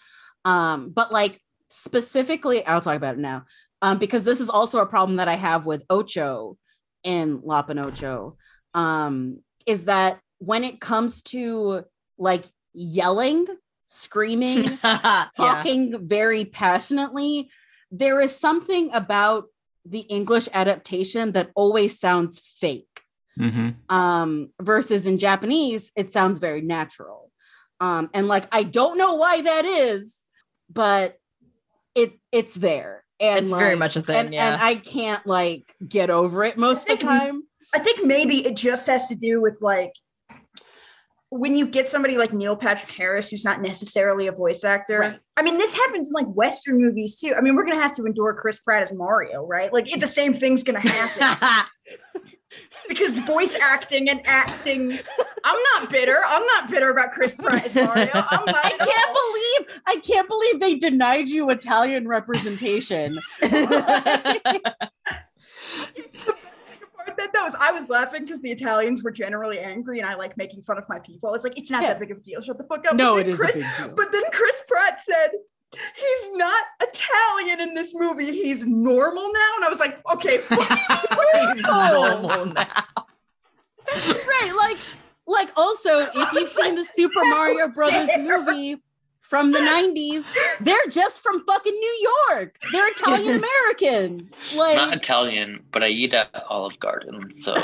Speaker 1: Um, but like specifically, I'll talk about it now. Um, because this is also a problem that I have with Ocho in Ocho. Um, is that when it comes to like yelling, screaming,
Speaker 2: yeah.
Speaker 1: talking very passionately, there is something about the English adaptation that always sounds fake
Speaker 3: hmm
Speaker 1: um versus in japanese it sounds very natural um and like i don't know why that is but it it's there and
Speaker 2: It's very much a thing.
Speaker 1: and,
Speaker 2: yeah.
Speaker 1: and i can't like get over it most of the time
Speaker 5: I think maybe it just has to do with like when you get somebody like Neil Patrick Harris, who's not necessarily a voice actor.
Speaker 1: Right.
Speaker 5: I mean, this happens in like Western movies too. I mean, we're gonna have to endure Chris Pratt as Mario, right? Like, it, the same thing's gonna happen because voice acting and acting. I'm not bitter. I'm not bitter about Chris Pratt as Mario. I'm not.
Speaker 1: i can't believe i can't believe they denied you italian representation
Speaker 5: part that knows. I was laughing because the Italians were generally angry, and I like making fun of my people. I was like, it's not
Speaker 1: Yeah.
Speaker 5: that big of a deal. Shut the fuck up.
Speaker 1: no it is. it a
Speaker 5: Chris,
Speaker 1: big deal
Speaker 5: But then Chris Pratt said. He's not Italian in this movie. He's normal now. And I was like, okay, fuck
Speaker 2: He's
Speaker 5: normal.
Speaker 2: normal now.
Speaker 1: right like like also if you've seen the super mario brothers movie from the 90s they're just from fucking new york they're italian americans
Speaker 6: Not Italian, but I eat at Olive Garden, so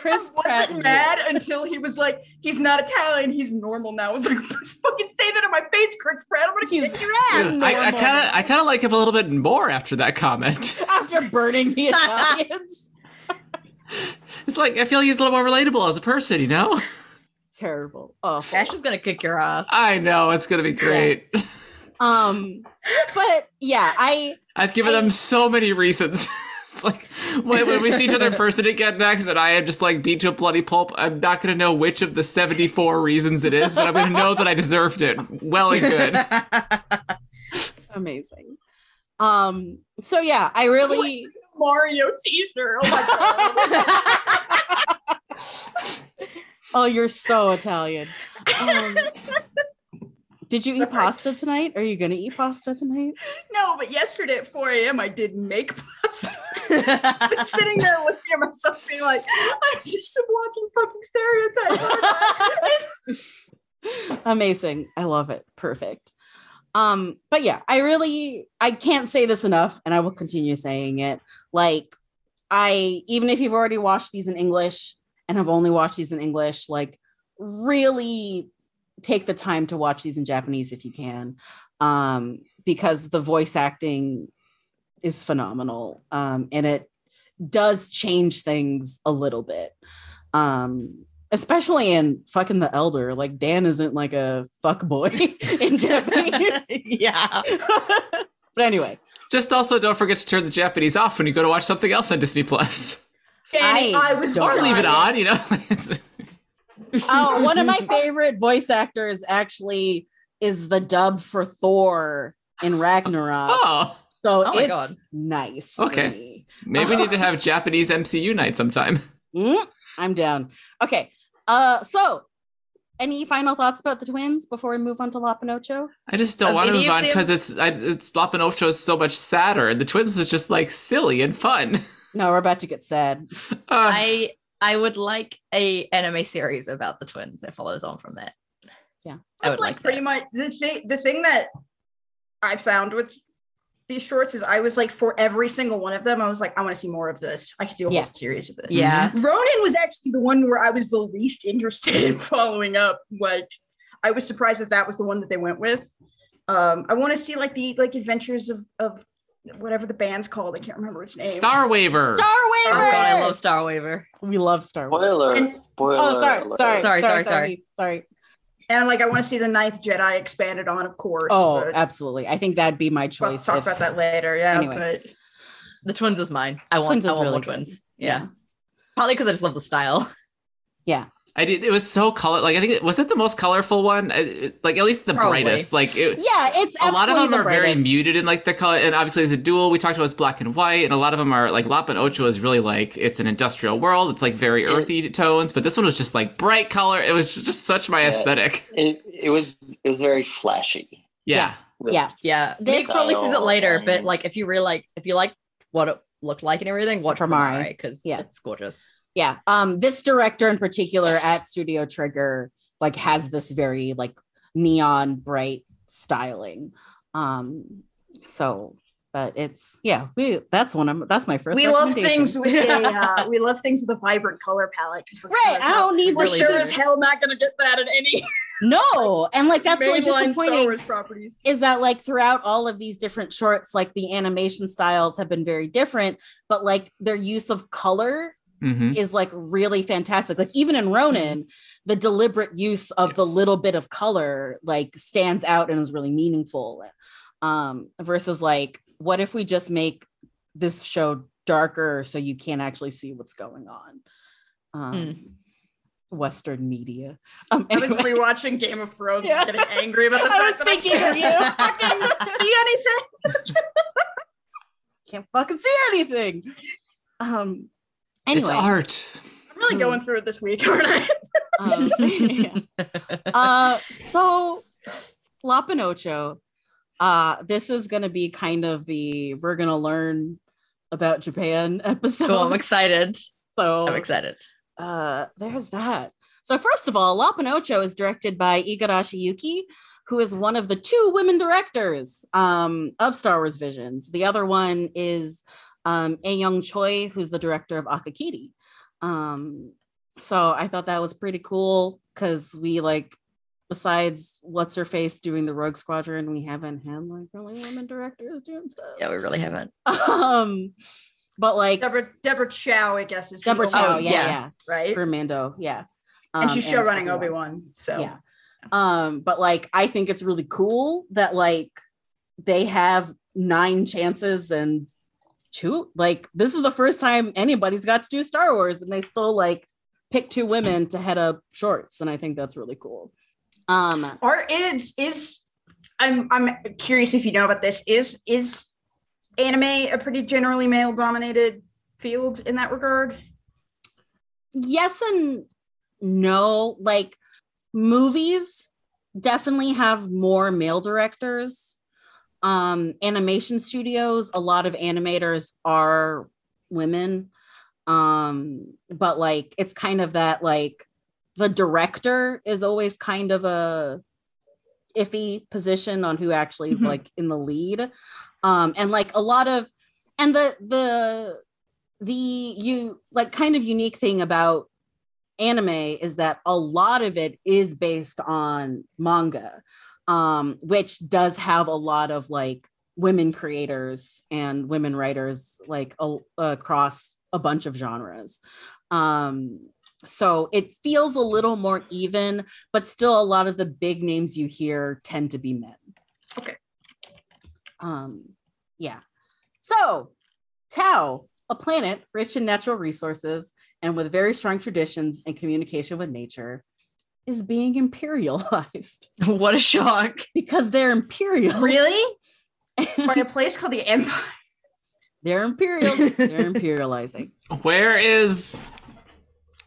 Speaker 1: chris
Speaker 5: I
Speaker 1: Pratt
Speaker 5: wasn't mad until he was like, he's not Italian, he's normal now. I was like, just fucking say that in my face, Chris Pratt. I'm gonna
Speaker 1: He's-
Speaker 5: kick your ass.
Speaker 1: he's
Speaker 3: I kind of I kind of like him a little bit more after that comment.
Speaker 1: after burning the italians
Speaker 3: It's like I feel like he's a little more relatable as a person, you know?
Speaker 1: Terrible oh
Speaker 2: Ash is gonna kick your ass.
Speaker 3: I know it's gonna be great.
Speaker 1: um but yeah i
Speaker 3: I've given
Speaker 1: I-
Speaker 3: them so many reasons. it's like when, when we see each other in person again next, and I am just like beat to a bloody pulp. I'm not gonna know which of the 74 reasons it is, but I'm gonna know that I deserved it. Well and good.
Speaker 1: amazing um so yeah i really
Speaker 5: Mario t-shirt. Oh my god.
Speaker 1: Oh you're so italian. Um, did you eat pasta tonight? Are you gonna eat pasta tonight?
Speaker 5: No, but yesterday at 4 a.m. I did make pasta. Sitting there looking at myself being like, I'm just a walking fucking stereotype.
Speaker 1: amazing. I love it. Perfect. Um but yeah i really i can't say this enough and i will continue saying it. Like i even if you've already watched these in english and have only watched these in english like really take the time to watch these in japanese if you can um because the voice acting is phenomenal um and it does change things a little bit um especially in fucking the elder like dan isn't like a fuck boy in japanese
Speaker 2: yeah.
Speaker 1: but anyway
Speaker 3: Just also don't forget to turn the Japanese off when you go to watch something else on Disney Plus.
Speaker 5: Danny,
Speaker 1: I
Speaker 5: I, was
Speaker 1: don't
Speaker 3: Or leave it on, you know?
Speaker 1: Oh one of my favorite voice actors actually is the dub for thor in ragnarok
Speaker 3: oh,
Speaker 1: so
Speaker 2: Oh
Speaker 1: it's
Speaker 2: God.
Speaker 1: nice
Speaker 3: Okay.
Speaker 1: me.
Speaker 3: maybe we need to have Japanese MCU night sometime.
Speaker 1: Mm, i'm down okay uh so any final thoughts about the twins before we move on to Lop and Ocho?
Speaker 3: I just don't
Speaker 2: Of
Speaker 3: want to move on because it's I, it's Lop and Ocho is so much sadder. The twins was just like silly and fun.
Speaker 1: No, we're about to get sad.
Speaker 3: Uh,
Speaker 2: I I would like a anime series about the twins that follows on from that.
Speaker 1: Yeah.
Speaker 2: I would
Speaker 5: like,
Speaker 2: like
Speaker 5: pretty
Speaker 2: that.
Speaker 5: much the thing the thing that I found with these shorts is I was like for every single one of them, I was like, I want to see more of this. I could do a
Speaker 1: Yeah.
Speaker 5: whole series of this.
Speaker 2: Yeah.
Speaker 5: Ronin was actually the one where I was the least interested in following up. Like, I was surprised that that was the one that they went with. Um, I want to see like the like adventures of of whatever the band's called. I can't remember its name.
Speaker 3: Star Waver.
Speaker 1: Star
Speaker 2: Oh
Speaker 1: Waver.
Speaker 2: god, I love Star Waver.
Speaker 1: We love Star Wars.
Speaker 6: Spoiler.
Speaker 5: And-
Speaker 6: spoiler.
Speaker 1: Oh, sorry,
Speaker 6: alert.
Speaker 1: sorry,
Speaker 2: Sorry, sorry,
Speaker 1: sorry, sorry.
Speaker 5: And like, I want to see the Ninth Jedi expanded on, of course.
Speaker 1: Oh,
Speaker 5: but
Speaker 1: absolutely. I think that'd be my choice.
Speaker 5: we'll talk
Speaker 1: if-
Speaker 5: about that later. Yeah,
Speaker 1: Anyway.
Speaker 5: but
Speaker 2: The twins is mine. I want,
Speaker 1: Twins
Speaker 2: I
Speaker 1: is
Speaker 2: want
Speaker 1: really
Speaker 2: more
Speaker 1: good.
Speaker 2: twins. Yeah. probably because I just love the style.
Speaker 3: I did. It was so color. Like I think it was it the most colorful one. I- Like at least the
Speaker 2: Probably.
Speaker 3: brightest. Like it,
Speaker 1: Yeah, it's
Speaker 3: a lot of them
Speaker 1: the
Speaker 3: are very muted in like the color, and obviously the duel we talked about is black and white, and a lot of them are like Lop and Ocho is really like it's an industrial world. It's like very
Speaker 6: It-
Speaker 3: earthy tones, but this one was just like bright color. It was just, just such my
Speaker 6: Yeah.
Speaker 3: aesthetic.
Speaker 6: It, it was it was very flashy.
Speaker 3: Yeah.
Speaker 6: with-
Speaker 1: Yeah.
Speaker 2: Yeah.
Speaker 1: This-
Speaker 2: Nick probably sees it later, but like if you really like if you like what it looked like and everything, watch
Speaker 1: Promare.
Speaker 2: Promare because
Speaker 1: Yeah.
Speaker 2: it's gorgeous.
Speaker 1: Yeah um this director in particular at studio trigger like has this very like neon bright styling um so but it's yeah we that's one of that's my first
Speaker 5: we love things with a uh, we love things with a vibrant color palette
Speaker 1: right
Speaker 5: sure
Speaker 1: i don't need
Speaker 5: We're
Speaker 1: this
Speaker 2: really
Speaker 5: sure
Speaker 2: do.
Speaker 5: as hell not going to get that in any
Speaker 1: no and like that's really disappointing
Speaker 5: properties.
Speaker 1: is that like throughout all of these different shorts like the animation styles have been very different but like their use of color
Speaker 3: hmm
Speaker 1: is like really fantastic. Like even in Ronin, the deliberate use of the little bit of color like stands out and is really meaningful. Um, versus like, what if we just make this show darker so you can't actually see what's going on? Um, Western media. Um,
Speaker 5: I was rewatching Game of Thrones
Speaker 1: Yeah.
Speaker 5: and getting angry about the
Speaker 1: I was
Speaker 5: that
Speaker 1: thinking
Speaker 5: I
Speaker 1: of you.
Speaker 5: can't fucking see anything.
Speaker 1: can't fucking see anything. Um, anyway,
Speaker 3: It's art.
Speaker 5: I'm really
Speaker 1: Hmm.
Speaker 5: going through it this week, aren't I?
Speaker 1: um, yeah. uh so Lop and Ocho, uh this is gonna be kind of the we're gonna learn about Japan episode.
Speaker 2: Cool, I'm excited.
Speaker 1: So
Speaker 2: I'm excited.
Speaker 1: uh, there's that. So first of all, Lop and Ocho is directed by Igarashi Yuki, who is one of the two women directors um, of Star Wars Visions. The other one is um, Eunyoung Choi, who's the director of Akakiri. Um, so I thought that was pretty cool because we like, besides what's her face doing the Rogue Squadron, we haven't had like really women directors doing stuff.
Speaker 2: Yeah, we really haven't.
Speaker 1: Um, but like
Speaker 5: Deborah Deborah Chow, I guess, is
Speaker 1: Deborah
Speaker 5: only
Speaker 1: Chow,
Speaker 5: one,
Speaker 1: yeah,
Speaker 2: yeah.
Speaker 1: yeah,
Speaker 5: right?
Speaker 1: for Mando, yeah.
Speaker 5: and she's
Speaker 1: Um,
Speaker 5: show running
Speaker 1: Obi-Wan.
Speaker 5: Obi Wan. So
Speaker 1: yeah um but like i think it's really cool that like they have nine chances and two like this is the first time anybody's got to do star wars and they still like pick two women to head up shorts and i think that's really cool um
Speaker 5: Or is is I'm I'm curious if you know about this. Is is anime a pretty generally male dominated field in that regard?
Speaker 1: yes and no like movies definitely have more male directors um animation studios a lot of animators are women. Um but like it's kind of that like the director is always kind of a iffy position on who actually is
Speaker 5: Mhm.
Speaker 1: like in the lead. Um and like a lot of and the the the you like kind of unique thing about anime is that a lot of it is based on manga um which does have a lot of like women creators and women writers like a, across a bunch of genres. Um so it feels a little more even but still a lot of the big names you hear tend to be men.
Speaker 5: Okay.
Speaker 1: um yeah. So Tao a planet rich in natural resources and with very strong traditions and communication with nature is being imperialized
Speaker 2: what a shock.
Speaker 1: because they're imperial
Speaker 5: Really? By a place called the Empire.
Speaker 1: they're imperial they're imperializing
Speaker 3: Where is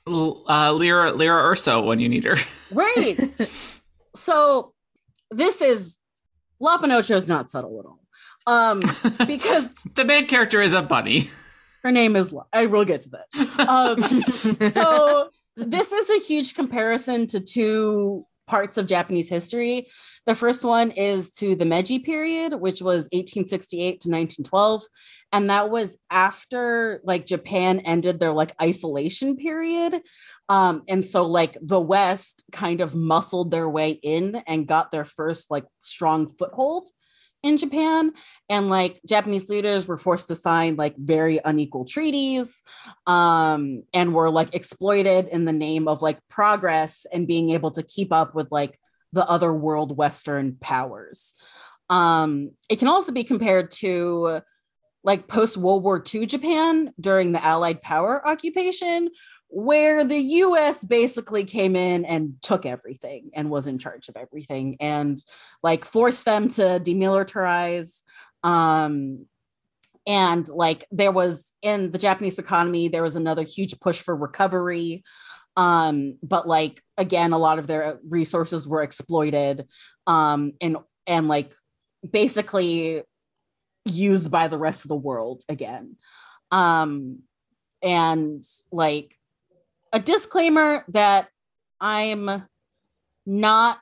Speaker 3: uh, Lyra Lyra Erso when you need her?
Speaker 1: right so this is Lop and Ocho's not subtle at all um because
Speaker 3: the main character is a bunny.
Speaker 1: her name is La- i will get to that um so this is a huge comparison to two parts of Japanese history. The first one is to the Meiji period, which was 1868 to 1912, and that was after like Japan ended their like isolation period. Um, and so like the West kind of muscled their way in and got their first like strong foothold in Japan. And like Japanese leaders were forced to sign like very unequal treaties um, and were like exploited in the name of like progress and being able to keep up with like the other world Western powers. Um, it can also be compared to like post World War II Japan during the Allied power occupation, where the US basically came in and took everything and was in charge of everything and like forced them to demilitarize. Um, and like there was in the Japanese economy, there was another huge push for recovery. Um, but like again, a lot of their resources were exploited um, and and like basically used by the rest of the world again. Um, and like a disclaimer that I'm not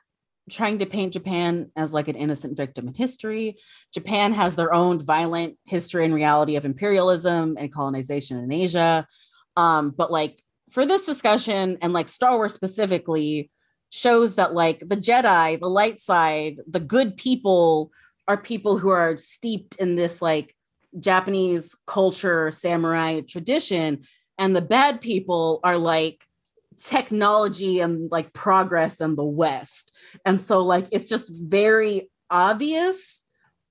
Speaker 1: trying to paint Japan as like an innocent victim in history. Japan has their own violent history and reality of imperialism and colonization in Asia. Um, but like for this discussion and like Star Wars specifically shows that like the Jedi, the light side, the good people are people who are steeped in this like Japanese culture, samurai tradition, and the bad people are like technology and like progress in the West. And so like it's just very obvious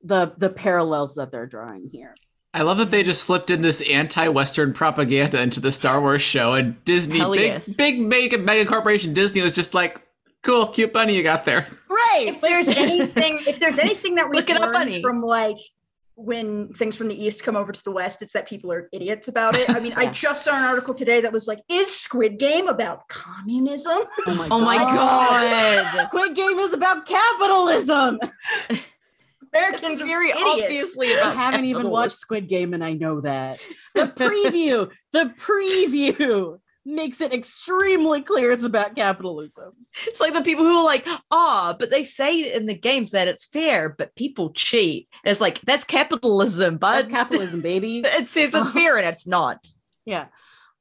Speaker 1: the the parallels that they're drawing here.
Speaker 3: I love that they just slipped in this anti-Western propaganda into the Star Wars show, and Disney,
Speaker 2: Hell
Speaker 3: big,
Speaker 2: yes.
Speaker 3: big mega mega corporation Disney was just like, "Cool, cute bunny you got there."
Speaker 1: Right.
Speaker 5: If there's anything, if there's anything that we
Speaker 2: Look it up,
Speaker 5: learned
Speaker 2: bunny.
Speaker 5: from like when things from the east come over to the west, it's that people are idiots about it. I mean, I just saw an article today that was like, "Is Squid Game about communism?"
Speaker 2: Oh, oh my god.
Speaker 1: Squid Game is about capitalism.
Speaker 5: Americans are
Speaker 2: very
Speaker 5: idiots.
Speaker 2: obviously
Speaker 1: I haven't even watched Squid Game and I know that. The preview, the preview makes it extremely clear it's about capitalism.
Speaker 2: It's like the people who are like, ah, but they say in the games that it's fair, but people cheat. It's like that's capitalism,
Speaker 1: That's
Speaker 2: but
Speaker 1: capitalism, baby.
Speaker 2: it says it's fair and it's not.
Speaker 1: Yeah.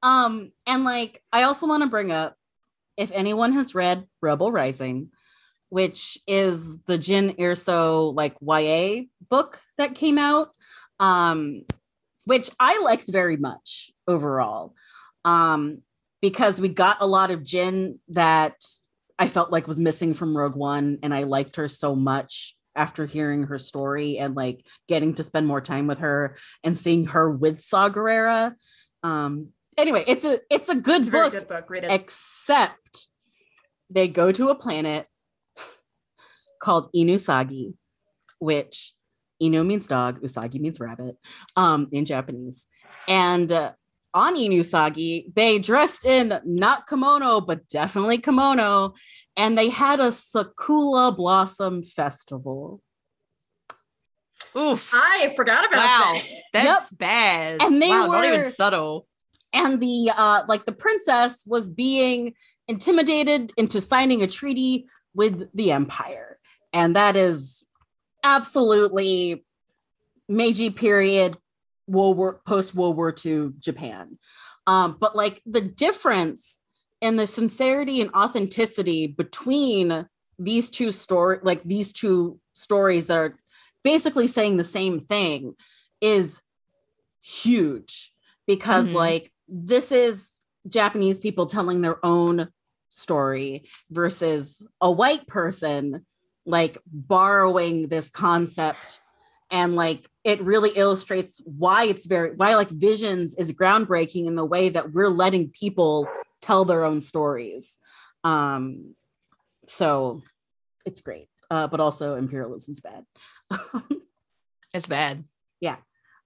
Speaker 1: Um, and like I also want to bring up if anyone has read Rebel Rising, which is the Jyn Erso like YA book that came out, um, which I liked very much overall. Um, because we got a lot of Jyn that I felt like was missing from Rogue One, and I liked her so much after hearing her story and like getting to spend more time with her and seeing her with Saw Gerrera. Um, anyway, it's a it's a good
Speaker 5: It's a
Speaker 1: book,
Speaker 5: good book. Read it.
Speaker 1: except they go to a planet called Inusagi, which Inu means dog, Usagi means rabbit, um, in Japanese. And uh, on Inusagi, they dressed in not kimono, but definitely kimono, and they had a Sakura Blossom Festival.
Speaker 2: Oof.
Speaker 5: I forgot about
Speaker 2: Wow.
Speaker 5: that.
Speaker 2: That's bad.
Speaker 1: And they
Speaker 2: wow, not even subtle.
Speaker 1: and the uh like the princess was being intimidated into signing a treaty with the empire and that is absolutely meiji period world war post world war ii japan um but like the difference in the sincerity and authenticity between these two story like these two stories that are basically saying the same thing is huge because
Speaker 2: Mhm.
Speaker 1: like this is Japanese people telling their own story versus a white person like borrowing this concept and like it really illustrates why it's very why like visions is groundbreaking in the way that we're letting people tell their own stories um so it's great uh but also imperialism's bad
Speaker 2: It's bad. Yeah.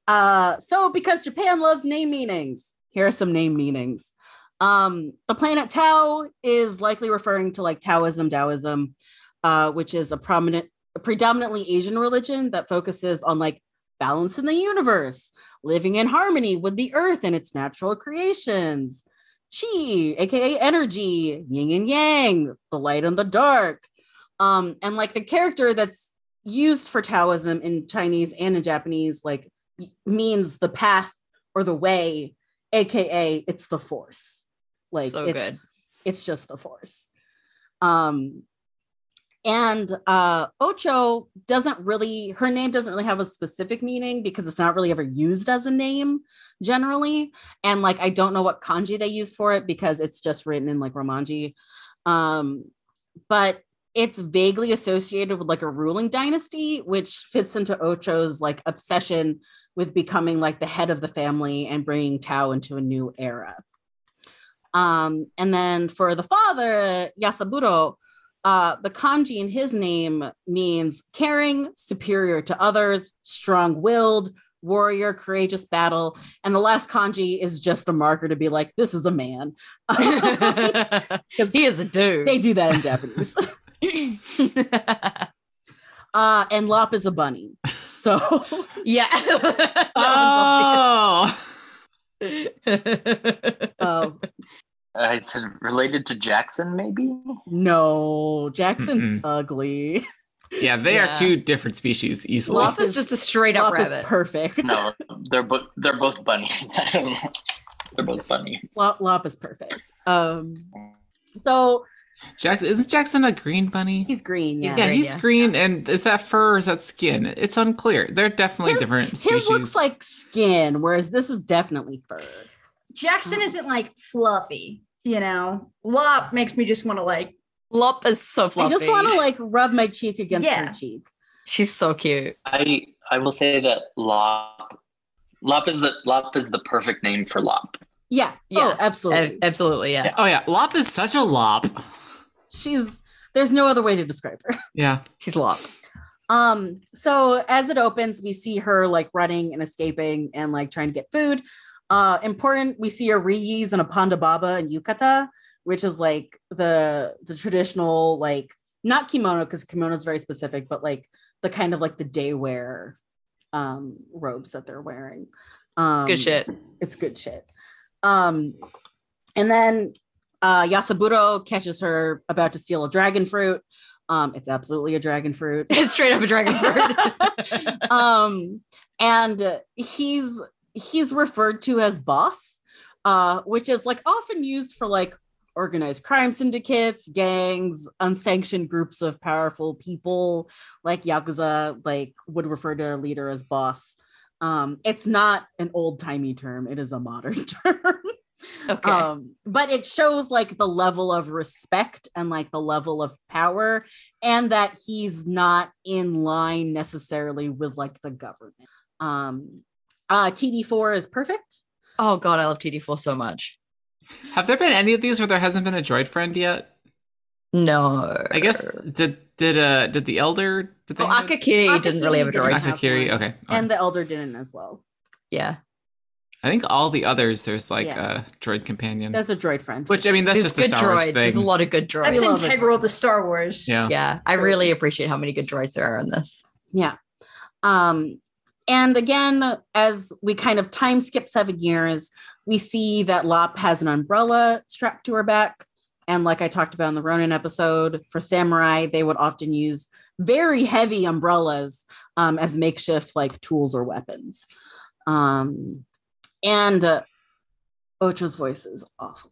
Speaker 1: Uh, so because Japan loves name meanings, here are some name meanings. Um, the planet Tao is likely referring to like Taoism, Taoism, uh, which is a prominent, a predominantly Asian religion that focuses on like balance in the universe, living in harmony with the earth and its natural creations. Chi, aka energy, yin and yang, the light and the dark. Um, and like the character that's used for Taoism in Chinese and in Japanese, like means the path or the way, aka it's the force. Like
Speaker 2: So
Speaker 1: it's
Speaker 2: good.
Speaker 1: it's just the force. Um and uh Ocho doesn't really her name doesn't really have a specific meaning because it's not really ever used as a name generally. And like I don't know what kanji they use for it because it's just written in like Romanji. Um but it's vaguely associated with like a ruling dynasty, which fits into Ocho's like obsession with becoming like the head of the family and bringing Tao into a new era. Um, and then for the father, Yasaburo, uh, the kanji in his name means caring, superior to others, strong willed, warrior, courageous battle. And the last kanji is just a marker to be like, this is a man.
Speaker 2: he is a dude.
Speaker 1: they do that in Japanese. uh, and Lop is a bunny. So
Speaker 2: yeah.
Speaker 3: Oh,
Speaker 1: uh,
Speaker 6: Uh, it's related to Jackson, maybe.
Speaker 1: no, Jackson's
Speaker 3: Mm-mm.
Speaker 1: ugly.
Speaker 3: yeah, they
Speaker 2: Yeah.
Speaker 3: are two different species easily.
Speaker 1: Lop
Speaker 2: Lop is just a straight up
Speaker 1: Lop is
Speaker 2: rabbit.
Speaker 1: perfect.
Speaker 6: No, they're both they're both bunnies. I don't know. They're both bunny.
Speaker 1: Lop, Lop is perfect. Um, so
Speaker 3: Jackson isn't Jackson a green bunny?
Speaker 1: he's green. Yeah.
Speaker 3: yeah,
Speaker 2: green,
Speaker 3: he's
Speaker 2: yeah.
Speaker 3: green, and is that fur or is that skin? It's unclear. They're definitely
Speaker 1: His-
Speaker 3: different species.
Speaker 1: His looks like skin, whereas this is definitely fur.
Speaker 5: Jackson isn't like fluffy, you know. Lop makes me just want to like.
Speaker 2: Lop is so fluffy.
Speaker 1: I just want to like rub my cheek against
Speaker 5: Yeah.
Speaker 1: her cheek.
Speaker 2: She's so cute.
Speaker 6: I I will say that Lop Lop is the Lop is the perfect name for Lop.
Speaker 1: Yeah.
Speaker 2: Yeah.
Speaker 1: Oh, absolutely.
Speaker 2: A- absolutely, yeah.
Speaker 3: oh yeah, Lop is such a lop.
Speaker 1: She's there's no other way to describe her.
Speaker 3: Yeah,
Speaker 2: She's Lop.
Speaker 1: Um, so as it opens, we see her like running and escaping and like trying to get food. Uh, important, we see a Rigis and a Ponda Baba and Yukata, which is like the the traditional like not kimono because kimono is very specific, but like the kind of like the day wear um robes that they're wearing. Um
Speaker 2: It's good shit.
Speaker 1: It's good shit. Um and then uh Yasaburo catches her about to steal a dragon fruit. Um it's absolutely a dragon fruit.
Speaker 2: It's straight up a dragon fruit.
Speaker 1: um and he's he's referred to as boss uh which is like often used for like organized crime syndicates gangs unsanctioned groups of powerful people like yakuza like would refer to their leader as boss. Um it's not an old-timey term it is a modern term.
Speaker 2: Okay.
Speaker 1: um but it shows like the level of respect and like the level of power and that he's not in line necessarily with like the government. Um uh td4 is perfect
Speaker 2: oh god, I love TD4 so much.
Speaker 3: Have there been any of these where there hasn't been a droid friend yet?
Speaker 2: No.
Speaker 3: I guess did did uh did the elder did they
Speaker 2: Oh,
Speaker 3: have it?
Speaker 2: Akakiri didn't really have a droid.
Speaker 1: didn't have
Speaker 3: Akakiri,
Speaker 1: one.
Speaker 3: okay.
Speaker 1: and the elder didn't as well
Speaker 2: Yeah.
Speaker 3: I think all the others there's like
Speaker 1: Yeah.
Speaker 3: a droid companion.
Speaker 1: there's a droid friend
Speaker 3: Which I mean that's
Speaker 2: There's
Speaker 3: just a
Speaker 2: good
Speaker 3: Star Wars
Speaker 2: droids. There's a
Speaker 3: thing.
Speaker 2: lot of good droids.
Speaker 5: That's
Speaker 1: We love it.
Speaker 5: integral to Star Wars.
Speaker 3: Yeah.
Speaker 2: yeah. I really appreciate how many good droids there are in this.
Speaker 1: Yeah. Um, and again, as we kind of time skip seven years, we see that Lop has an umbrella strapped to her back. And like I talked about in the Ronin episode, for samurai, they would often use very heavy umbrellas um, as makeshift like tools or weapons. Um, and uh, Ocho's voice is awful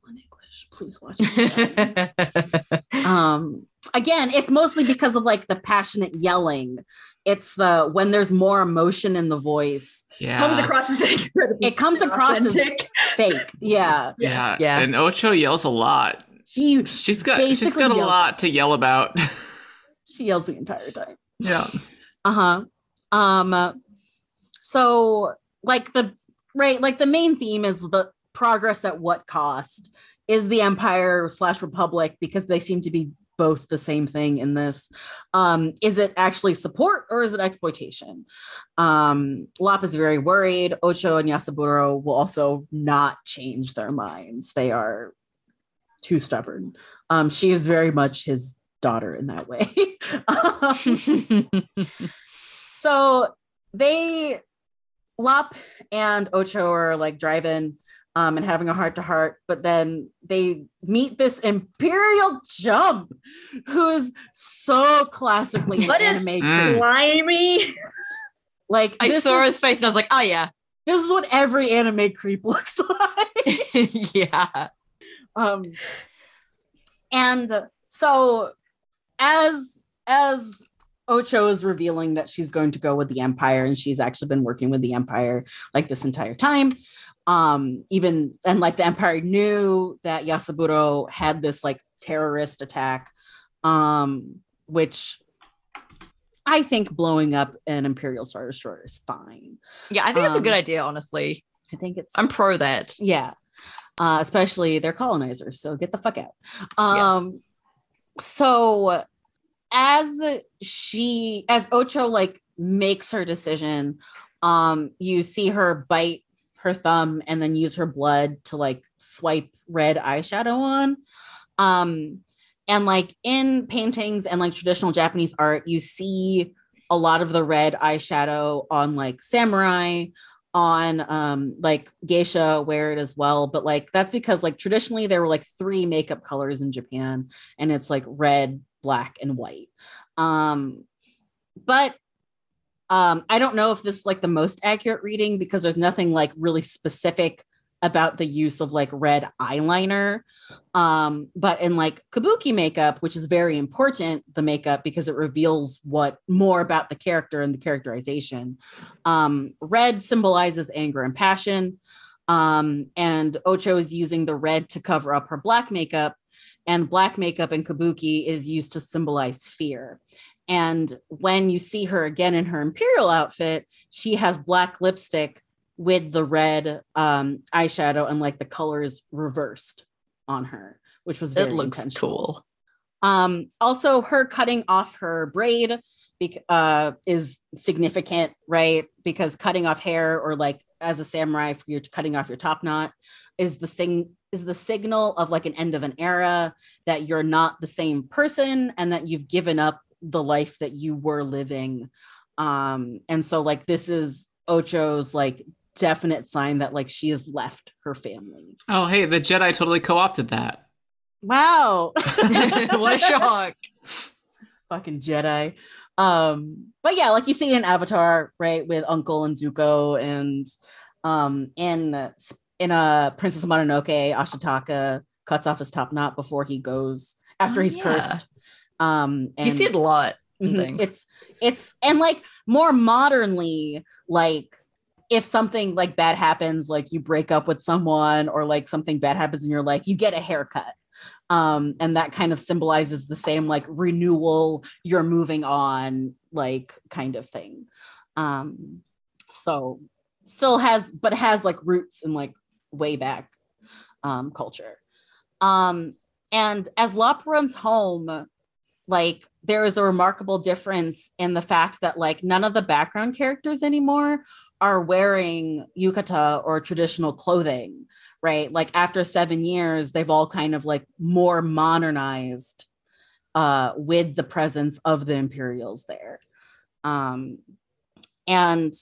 Speaker 1: English. Please watch it. um again it's mostly because of like the passionate yelling it's the when there's more emotion in the voice
Speaker 3: Yeah.
Speaker 5: Comes across as incredibly
Speaker 1: it comes across as fake yeah
Speaker 3: yeah.
Speaker 2: Yeah.
Speaker 3: And Ocho yells a lot.
Speaker 1: she
Speaker 3: She's got she's
Speaker 1: Basically
Speaker 3: got a
Speaker 1: yells.
Speaker 3: lot to yell about.
Speaker 1: she yells the entire time
Speaker 3: yeah.
Speaker 1: uh-huh um so like the right like the main theme is the progress at what cost is the empire slash republic because they seem to be both the same thing in this. Um is it actually support or is it exploitation? Um lop is very worried. Ocho and yasaburo will also not change their minds. They are too stubborn. Um she is very much his daughter in that way. Um, so they Lop and Ocho are like driving um and having a heart to heart, but then they meet this Imperial jump who is so classically an
Speaker 5: What is
Speaker 1: anime
Speaker 3: Mm.
Speaker 5: Slimy.
Speaker 1: Like
Speaker 2: I saw
Speaker 1: is,
Speaker 2: his face and I was like, oh yeah.
Speaker 1: this is what every anime creep looks like.
Speaker 2: yeah.
Speaker 1: um and so as as ocho is revealing that she's going to go with the empire and she's actually been working with the empire like this entire time um even and like the empire knew that yasaburo had this like terrorist attack um which i think blowing up an imperial star destroyer is fine
Speaker 2: Yeah, I think that's a good
Speaker 1: Um,
Speaker 2: idea, honestly.
Speaker 1: i think it's
Speaker 2: I'm pro that.
Speaker 1: yeah uh especially they're colonizers so get the fuck out
Speaker 2: Yeah.
Speaker 1: um so as she as ocho like makes her decision um you see her bite her thumb and then use her blood to like swipe red eyeshadow on. Um and like in paintings and like traditional japanese art you see a lot of the red eyeshadow on like samurai on um like geisha wear it as well. But like that's because like traditionally there were like three makeup colors in japan and it's like red black and white. Um but um i don't know if this is like the most accurate reading because there's nothing like really specific about the use of like red eyeliner. Um but in like kabuki makeup which is very important the makeup because it reveals what more about the character and the characterization. Um red symbolizes anger and passion. Um and ocho is using the red to cover up her black makeup and black makeup in kabuki is used to symbolize fear and when you see her again in her imperial outfit she has black lipstick with the red um eyeshadow and like the colors reversed on her which was very
Speaker 2: It looks cool.
Speaker 1: Um, also, her cutting off her braid bec- uh, is significant, right? Because cutting off hair, or like as a samurai, if you're cutting off your top knot, is the same is the signal of like an end of an era that you're not the same person and that you've given up the life that you were living um and so like this is ocho's like definite sign that like she has left her family
Speaker 3: Oh, hey, the Jedi totally co-opted that.
Speaker 1: wow
Speaker 2: what a shock.
Speaker 1: fucking Jedi. Um, but yeah, like you see in Avatar, right, with Uncle and Zuko, and um, in in a Princess Mononoke, Ashitaka cuts off his top knot before he goes after
Speaker 2: Oh,
Speaker 1: he's
Speaker 2: yeah.
Speaker 1: cursed. Um, and
Speaker 2: you see it a lot. in
Speaker 1: Mhm.
Speaker 2: things.
Speaker 1: It's it's and like more modernly, like if something like bad happens, like you break up with someone or like something bad happens in your life, you get a haircut. Um, and that kind of symbolizes the same like renewal, you're moving on, like kind of thing. Um, so still has, but has like roots in like way back um culture. Um, and as Lop runs home, like there is a remarkable difference in the fact that like none of the background characters anymore are wearing yukata or traditional clothing right like after seven years they've all kind of like more modernized uh with the presence of the imperials there um and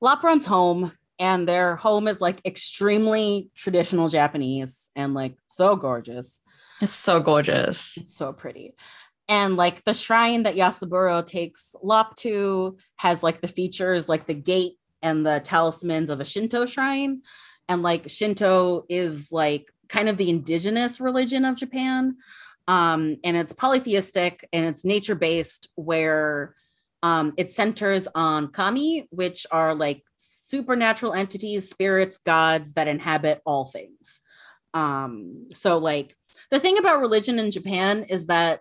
Speaker 1: lop runs home and their home is like extremely traditional japanese and like so gorgeous
Speaker 2: It's so gorgeous.
Speaker 1: it's so pretty. And like the shrine that Yasaburo takes Lop to has like the features like the gate and the talismans of a Shinto shrine. And like Shinto is like kind of the indigenous religion of Japan. Um, and it's polytheistic and it's nature based, where um, it centers on kami, which are like supernatural entities, spirits, gods that inhabit all things. Um, so like the thing about religion in Japan is that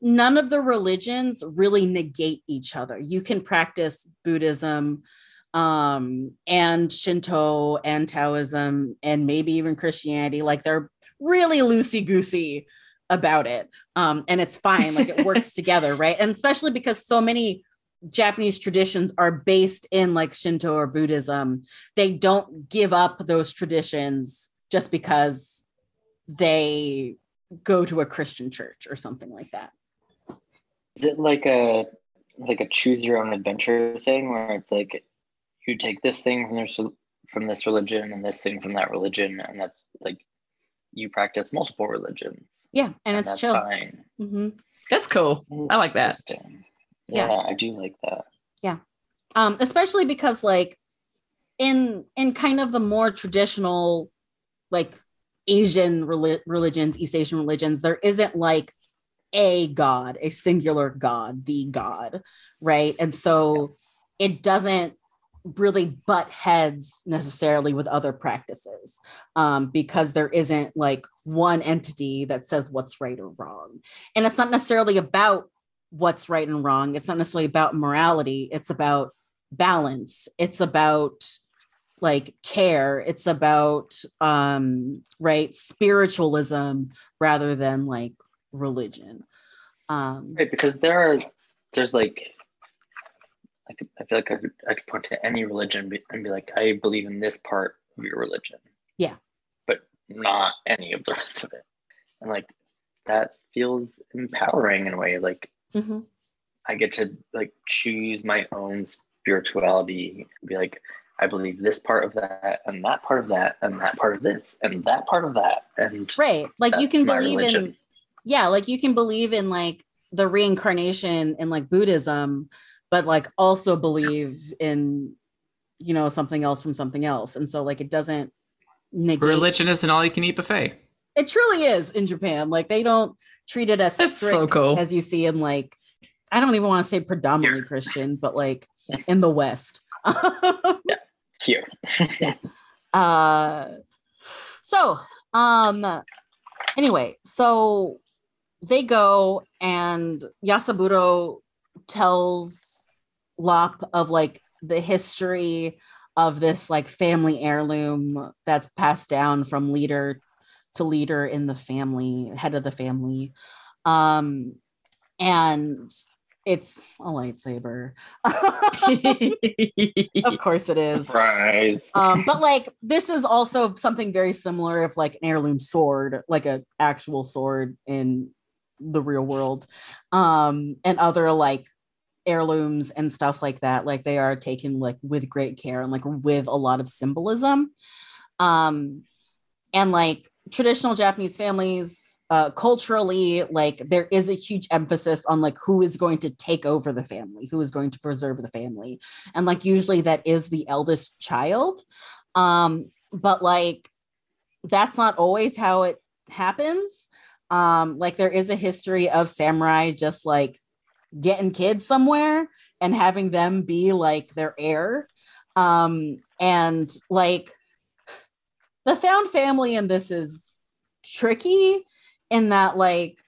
Speaker 1: none of the religions really negate each other. You can practice Buddhism um and Shinto and Taoism and maybe even Christianity like they're really loosey goosey about it. Um and it's fine like it works together, right? And especially because so many Japanese traditions are based in like Shinto or Buddhism, they don't give up those traditions just because they go to a Christian church or something like that.
Speaker 6: Is it like a like a choose your own adventure thing where it's like you take this thing from this from this religion and this thing from that religion and that's like you practice multiple religions
Speaker 1: Yeah, and it's
Speaker 6: that's
Speaker 1: chill.
Speaker 6: fine.
Speaker 1: Mhm.
Speaker 2: That's cool. I like that.
Speaker 6: Interesting.
Speaker 1: Yeah.
Speaker 6: Yeah, I do like that.
Speaker 1: Yeah, um, especially because like in in kind of the more traditional like Asian reli- religions, East Asian religions, there isn't like a god, a singular god, the god, right? And so it doesn't really butt heads necessarily with other practices um, because there isn't like one entity that says what's right or wrong. And it's not necessarily about what's right and wrong. It's not necessarily about morality. It's about balance. It's about like care. It's about um right spiritualism rather than like religion. Um
Speaker 6: Right, because there are there's like I could I feel like I could I could point to any religion and be, like, I believe in this part of your religion.
Speaker 1: Yeah.
Speaker 6: But not any of the rest of it. And like that feels empowering in a way. Like
Speaker 1: mhm.
Speaker 6: I get to like choose my own spirituality, be like, I believe this part of that and that part of that and that part of this and that part of that. And
Speaker 1: right. Like you can believe in
Speaker 6: religion.
Speaker 1: Yeah, like you can believe in like the reincarnation in like Buddhism, but like also believe in you know something else from something else. And so like it doesn't negate
Speaker 3: Religion is an all-you-can-eat buffet.
Speaker 1: it truly is in Japan. Like they don't treat it as strict
Speaker 2: so cool.
Speaker 1: as you see in like I don't even want to say predominantly Christian, but like in the West. yeah.
Speaker 6: here.
Speaker 1: uh so um anyway, so they go and Yasaburo tells Lop of like the history of this like family heirloom that's passed down from leader to leader in the family, head of the family. Um and it's a lightsaber. of course it is.
Speaker 6: Surprise.
Speaker 1: Um, but like this is also something very similar if like an heirloom sword, like an actual sword in the real world. Um, and other like heirlooms and stuff like that. Like they are taken like with great care and like with a lot of symbolism. Um, and like traditional Japanese families, uh, culturally, like there is a huge emphasis on like who is going to take over the family, who is going to preserve the family, and like usually that is the eldest child. Um, but like that's not always how it happens. Um, like there is a history of samurai just like getting kids somewhere and having them be like their heir. Um, and like the found family in this is tricky in that like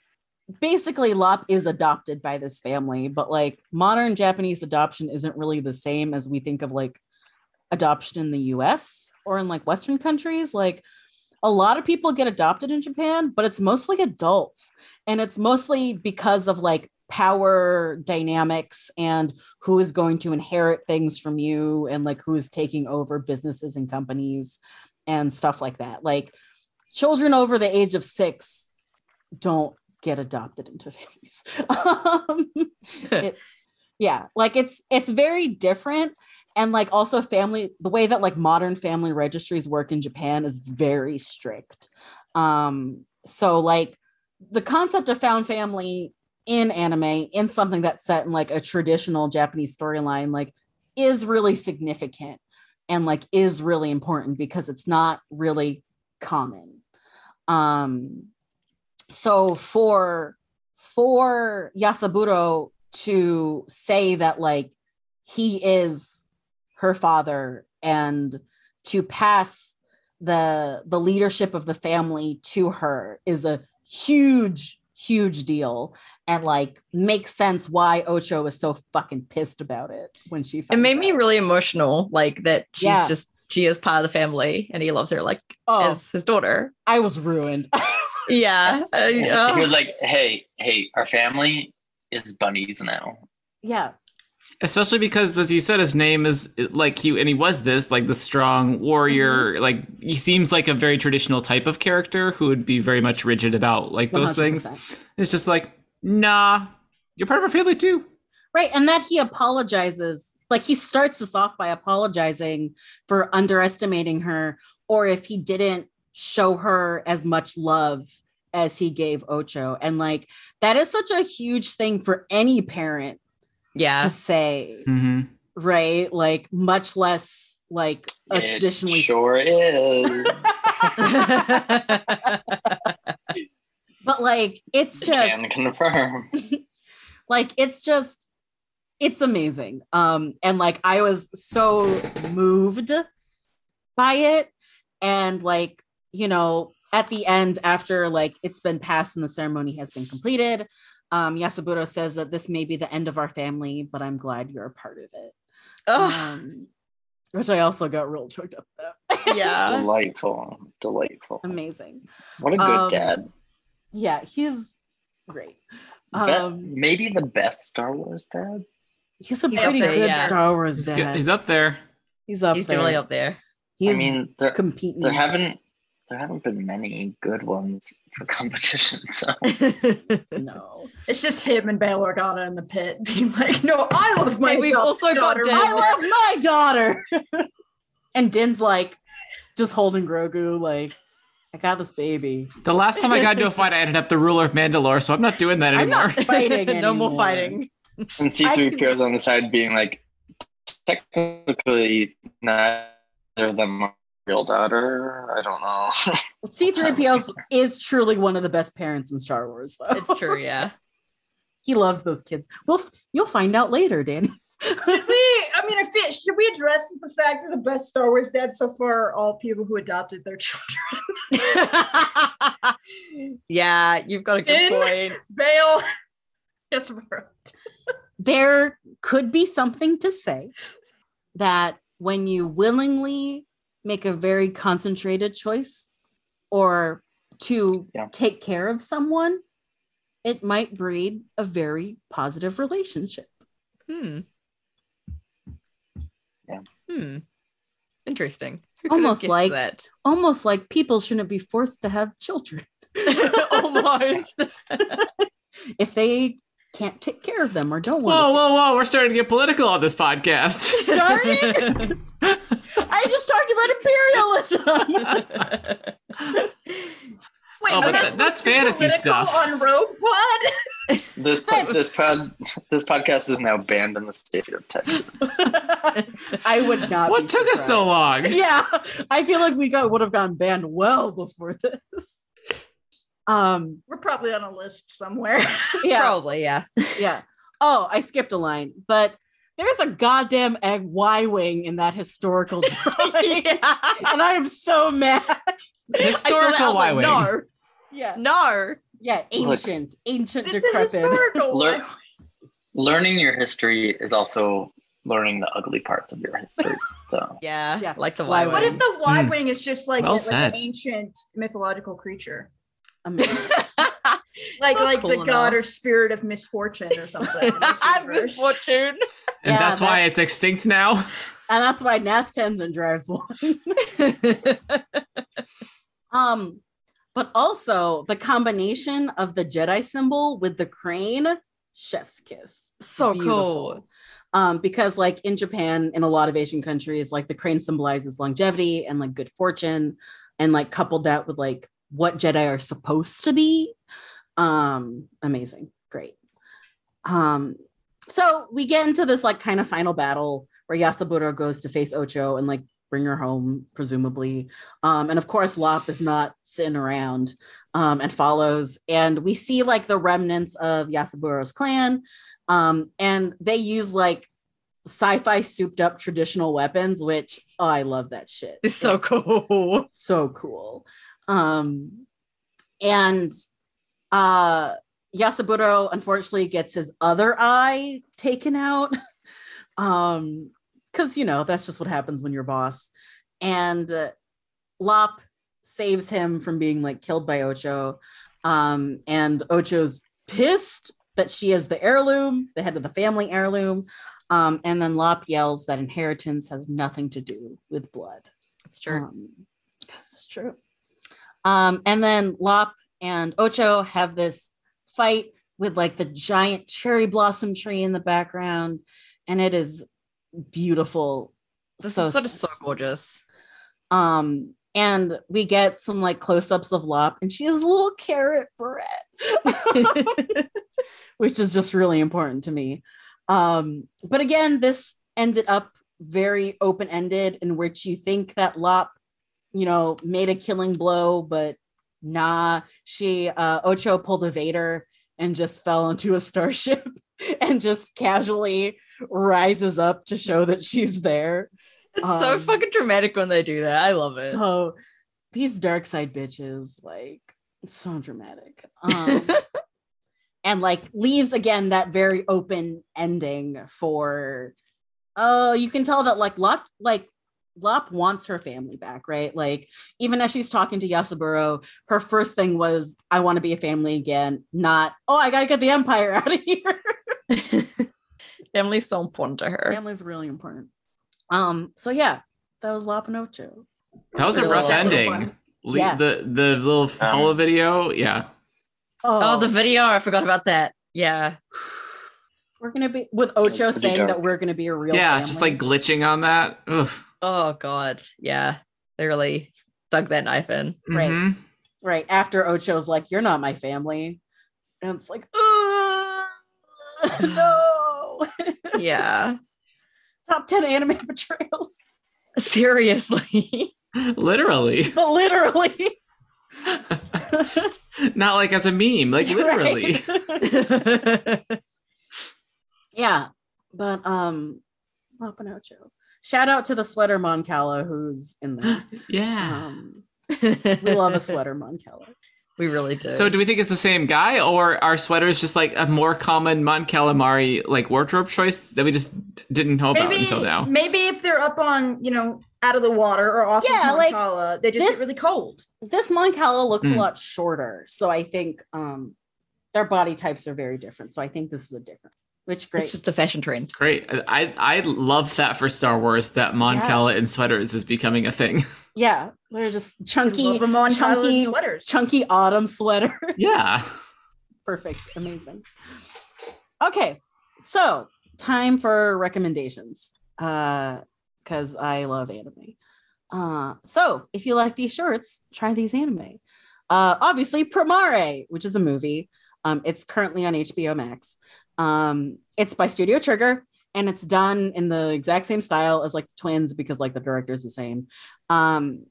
Speaker 1: basically Lop is adopted by this family, but like modern Japanese adoption isn't really the same as we think of like adoption in the US or in like Western countries. Like a lot of people get adopted in Japan, but it's mostly adults. And it's mostly because of like power dynamics and who is going to inherit things from you and like who is taking over businesses and companies and stuff like that. Like children over the age of six don't get adopted into families. um, it's yeah, like it's it's very different. And like also family, the way that like modern family registries work in Japan is very strict. Um, so like the concept of found family in anime, in something that's set in like a traditional Japanese storyline, like is really significant and like is really important because it's not really common. Um, so for for Yasaburo to say that like he is her father and to pass the the leadership of the family to her is a huge huge deal and like makes sense why Ocho was so fucking pissed about it when she
Speaker 2: It made me really emotional, like that she's
Speaker 1: Yeah.
Speaker 2: just she is part of the family and he loves her like
Speaker 1: oh
Speaker 2: as his daughter.
Speaker 1: I was ruined.
Speaker 2: Yeah. uh,
Speaker 6: he
Speaker 2: uh,
Speaker 6: was like, "Hey, hey, our family is bunnies now."
Speaker 1: yeah
Speaker 3: especially because as you said his name is like he and he was this like the strong warrior
Speaker 1: Mm-hmm.
Speaker 3: like he seems like a very traditional type of character who would be very much rigid about like those things
Speaker 1: 100%.
Speaker 3: it's just like nah you're part of our family too
Speaker 1: right and that he apologizes like he starts this off by apologizing for underestimating her or if he didn't show her as much love as he gave ocho and like that is such a huge thing for any parent to say
Speaker 3: mm-hmm.
Speaker 1: right like much less like a
Speaker 6: It
Speaker 1: traditionally
Speaker 6: sure is.
Speaker 1: but like it's just
Speaker 6: Can confirm.
Speaker 1: like it's just it's amazing um and like i was so moved by it and like you know at the end after like it's been passed and the ceremony has been completed um yasaburo says that this may be the end of our family but i'm glad you're a part of it um which i also got real choked up about
Speaker 2: yeah.
Speaker 6: Delightful. Delightful.
Speaker 1: amazing
Speaker 6: What a good
Speaker 1: Um,
Speaker 6: dad.
Speaker 1: yeah he's great
Speaker 6: Be-
Speaker 1: um
Speaker 6: maybe the best Star Wars dad.
Speaker 1: he's a
Speaker 2: He's
Speaker 1: pretty
Speaker 2: there,
Speaker 1: good
Speaker 2: yeah.
Speaker 1: star wars dad
Speaker 3: he's up there
Speaker 1: he's up
Speaker 2: He's
Speaker 1: there
Speaker 2: really up there.
Speaker 1: he's
Speaker 6: I mean, there
Speaker 1: competing
Speaker 6: there haven't there haven't been many good ones for competition. So
Speaker 1: no
Speaker 5: It's just him and Bail Organa in the pit being like, no, I love my
Speaker 2: Hey, we've
Speaker 5: da-
Speaker 2: also got
Speaker 5: daughter
Speaker 2: Din.
Speaker 5: more."
Speaker 1: I love my daughter. and Din's like just holding Grogu, like, I got this baby.
Speaker 3: the last time i got into a fight i ended up the ruler of mandalore so i'm not doing that anymore.
Speaker 1: I'm
Speaker 3: anymore
Speaker 1: not fighting
Speaker 2: no more fighting.
Speaker 6: and C three
Speaker 1: can-
Speaker 6: PO's on the side being like, technically neither of them are real daughter. I don't know.
Speaker 1: C3PO is truly one of the best parents in Star Wars, though.
Speaker 2: It's true, yeah.
Speaker 1: he loves those kids. Well, f- you'll find out later, Danny.
Speaker 5: Should we? I mean, I feel, should we address the fact that the best Star Wars dads so far are all people who adopted their children?
Speaker 2: yeah, you've got a good
Speaker 5: Din?
Speaker 2: point.
Speaker 5: Bail. Yes, bro.
Speaker 1: there could be something to say that when you willingly make a very concentrated choice or to
Speaker 6: Yeah.
Speaker 1: take care of someone it might breed a very positive relationship.
Speaker 2: Hmm.
Speaker 6: Yeah.
Speaker 2: Hmm. Interesting. Who could have
Speaker 1: Almost like-
Speaker 2: that.
Speaker 1: Almost like people shouldn't be forced to have children
Speaker 2: Almost.
Speaker 1: if they can't take care of them or don't
Speaker 3: Whoa,
Speaker 1: want
Speaker 3: whoa, whoa! Whoa! We're starting to get political on this podcast.
Speaker 1: Starting? I just talked about imperialism.
Speaker 5: Wait,
Speaker 3: Oh,
Speaker 5: but
Speaker 3: but
Speaker 5: that's,
Speaker 3: that's
Speaker 5: supposed to be
Speaker 3: fantasy stuff.
Speaker 5: on Rogue Pod.
Speaker 6: This po- this pod this podcast is now banned in the state of Texas.
Speaker 1: I would not.
Speaker 3: what
Speaker 1: be
Speaker 3: took us so long?
Speaker 1: Yeah, I feel like we got would have gone banned well before this. Um.
Speaker 5: We're probably on a list somewhere.
Speaker 1: Yeah.
Speaker 2: Probably, yeah.
Speaker 1: Yeah. Oh, I skipped a line, but there's a goddamn egg Y wing in that historical drawing, and I am so mad.
Speaker 3: Historical Y wing.
Speaker 2: No,
Speaker 1: Yeah.
Speaker 2: no.
Speaker 1: Yeah.
Speaker 6: Look.
Speaker 1: Ancient. ancient.
Speaker 5: it's a
Speaker 1: decrepit.
Speaker 5: historical
Speaker 6: Learn- Learning your history is also learning the ugly parts of your history. So
Speaker 2: Yeah,
Speaker 1: Yeah.
Speaker 2: like the
Speaker 1: Why
Speaker 2: Y
Speaker 1: would-
Speaker 5: What if the Y
Speaker 3: Hmm.
Speaker 5: wing is just like,
Speaker 3: Well
Speaker 5: like an ancient mythological creature?
Speaker 1: Amazing.
Speaker 5: Like like
Speaker 2: cool
Speaker 5: the
Speaker 2: enough.
Speaker 5: god or spirit of misfortune or something. in this.
Speaker 2: Misfortune.
Speaker 3: And
Speaker 1: Yeah,
Speaker 3: that's why it's extinct now.
Speaker 1: and that's why Nath Tensent drives one. um, but also the combination of the Jedi symbol with the crane, chef's kiss.
Speaker 2: so
Speaker 1: Beautiful.
Speaker 2: cool.
Speaker 1: Um, because like in Japan, in a lot of Asian countries, like the crane symbolizes longevity and like good fortune, and like coupled that with like what Jedi are supposed to be. Um, amazing, great. Um, so we get into this like kind of final battle where Yasaburo goes to face Ocho and like bring her home, presumably. Um, and of course, Lop is not sitting around um, and follows. And we see like the remnants of Yasaburo's clan. Um, and they use like sci-fi souped up traditional weapons, which oh, I love that shit.
Speaker 2: It's so cool.
Speaker 1: so cool. Um, and uh Yasaburo unfortunately gets his other eye taken out. um, because you know that's just what happens when you're boss. And uh, Lop saves him from being like killed by Ocho. Um, and Ocho's pissed that she is the heirloom, the head of the family heirloom. Um, and then Lop yells that inheritance has nothing to do with blood.
Speaker 2: It's true.
Speaker 1: Um, it's true. Um, and then Lop and Ocho have this fight with like the giant cherry blossom tree in the background, and it is beautiful.
Speaker 2: this
Speaker 1: so
Speaker 2: episode is so gorgeous.
Speaker 1: Um, and we get some like close-ups of Lop, and she has a little carrot Brett, which is just really important to me. Um, but again, this ended up very open-ended, in which you think that Lop, you know, made a killing blow, but nah, she uh Ocho pulled a Vader and just fell into a starship and just casually rises up to show that she's there.
Speaker 2: It's so
Speaker 1: Um,
Speaker 2: fucking dramatic when they do that. I love it.
Speaker 1: So these dark side bitches, like, so dramatic. Um, and like leaves again that very open ending for oh, you can tell that like Lop like Lop wants her family back, right? Like even as she's talking to Yasaburo, her first thing was, I want to be a family again, not oh, I gotta get the empire out of here.
Speaker 2: Family's so important to her.
Speaker 1: Family's really important. Um, so yeah, that was Lop and Ocho.
Speaker 3: That was a rough ending. Le-
Speaker 1: Yeah.
Speaker 3: The the little holo video, yeah.
Speaker 2: Oh, the video. I forgot about that. Yeah.
Speaker 1: We're gonna be with Ocho
Speaker 6: pretty
Speaker 1: saying that we're gonna be a real
Speaker 3: yeah, just like glitching on that. Oof.
Speaker 2: Oh god. Yeah. They really dug that knife in.
Speaker 1: Right.
Speaker 3: Mhm.
Speaker 1: right after Ocho's like, "You're not my family," and it's like, "Ugh, no,
Speaker 2: Yeah.
Speaker 1: top ten anime betrayals,
Speaker 2: Seriously.
Speaker 3: Literally.
Speaker 1: but literally,
Speaker 3: Not like as a meme, like literally.
Speaker 1: yeah." But um, Lop Ocho. Shout out to the sweater Mon Cala who's in there.
Speaker 3: Yeah.
Speaker 1: Um, we love a sweater Mon Cala.
Speaker 2: We really do.
Speaker 3: So do we think it's the same guy or are sweaters just like a more common Mon Calamari like wardrobe choice that we just didn't know about until now?
Speaker 5: maybe if they're up on, you know, out of the water or off
Speaker 1: Yeah,
Speaker 5: of
Speaker 1: like,
Speaker 5: they just
Speaker 1: this-
Speaker 5: get really cold.
Speaker 1: This Mon Cala looks
Speaker 3: Hmm.
Speaker 1: a lot shorter, so I think um, their body types are very different. So I think this is a different, which great.
Speaker 2: It's just a fashion trend.
Speaker 3: Great. I I love that for Star Wars that Mon
Speaker 1: Yeah.
Speaker 3: Cala in sweaters is becoming a thing.
Speaker 1: yeah, they're just chunky,
Speaker 5: Love them on
Speaker 1: chunky,
Speaker 5: chunky sweaters.
Speaker 1: chunky autumn sweater.
Speaker 3: Yeah.
Speaker 1: Perfect. Amazing. Okay. So time for recommendations. Uh because I love anime. Uh so if you like these shorts, try these anime. Uh obviously Promare, which is a movie. Um it's currently on HBO Max. Um it's by Studio Trigger and it's done in the exact same style as like twins because like the director is the same. Um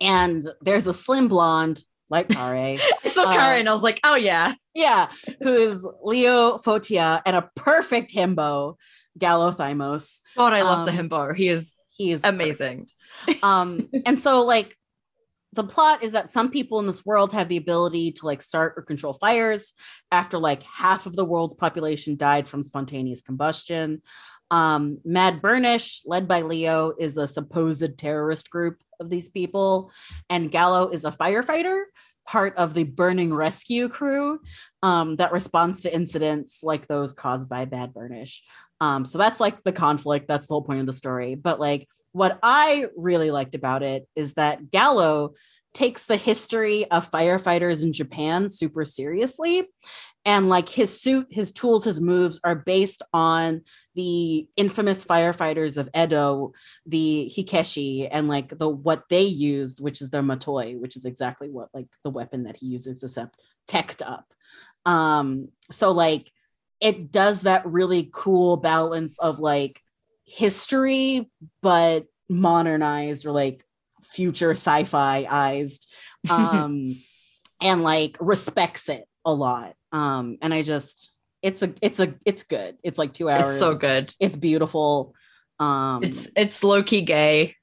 Speaker 1: and there's a slim blonde like Pare.
Speaker 2: I saw
Speaker 1: Uh,
Speaker 2: Karen and I was like, oh yeah.
Speaker 1: Yeah, who is Lio Fotia and a perfect himbo, Galo Thymos.
Speaker 2: God, I love the
Speaker 1: Um,
Speaker 2: himbo. He is
Speaker 1: He is
Speaker 2: amazing.
Speaker 1: Um, and so like the plot is that some people in this world have the ability to like start or control fires after like half of the world's population died from spontaneous combustion. Um, Mad Burnish, led by Lio, is a supposed terrorist group of these people, and Galo is a firefighter, part of the burning rescue crew um, that responds to incidents like those caused by Mad Burnish. Um, so that's like the conflict. That's the whole point of the story. But like what I really liked about it is that Galo takes the history of firefighters in Japan super seriously. And like his suit, his tools, his moves are based on the infamous firefighters of Edo, the Hikeshi, and like the what they used, which is their matoi, which is exactly what like the weapon that he uses, except teched up. Um, so like it does that really cool balance of like history, but modernized or like future sci-fi ized um and like respects it a lot um and i just it's a it's a it's good it's like two hours
Speaker 2: It's so good.
Speaker 1: it's beautiful um
Speaker 2: It's it's low key gay.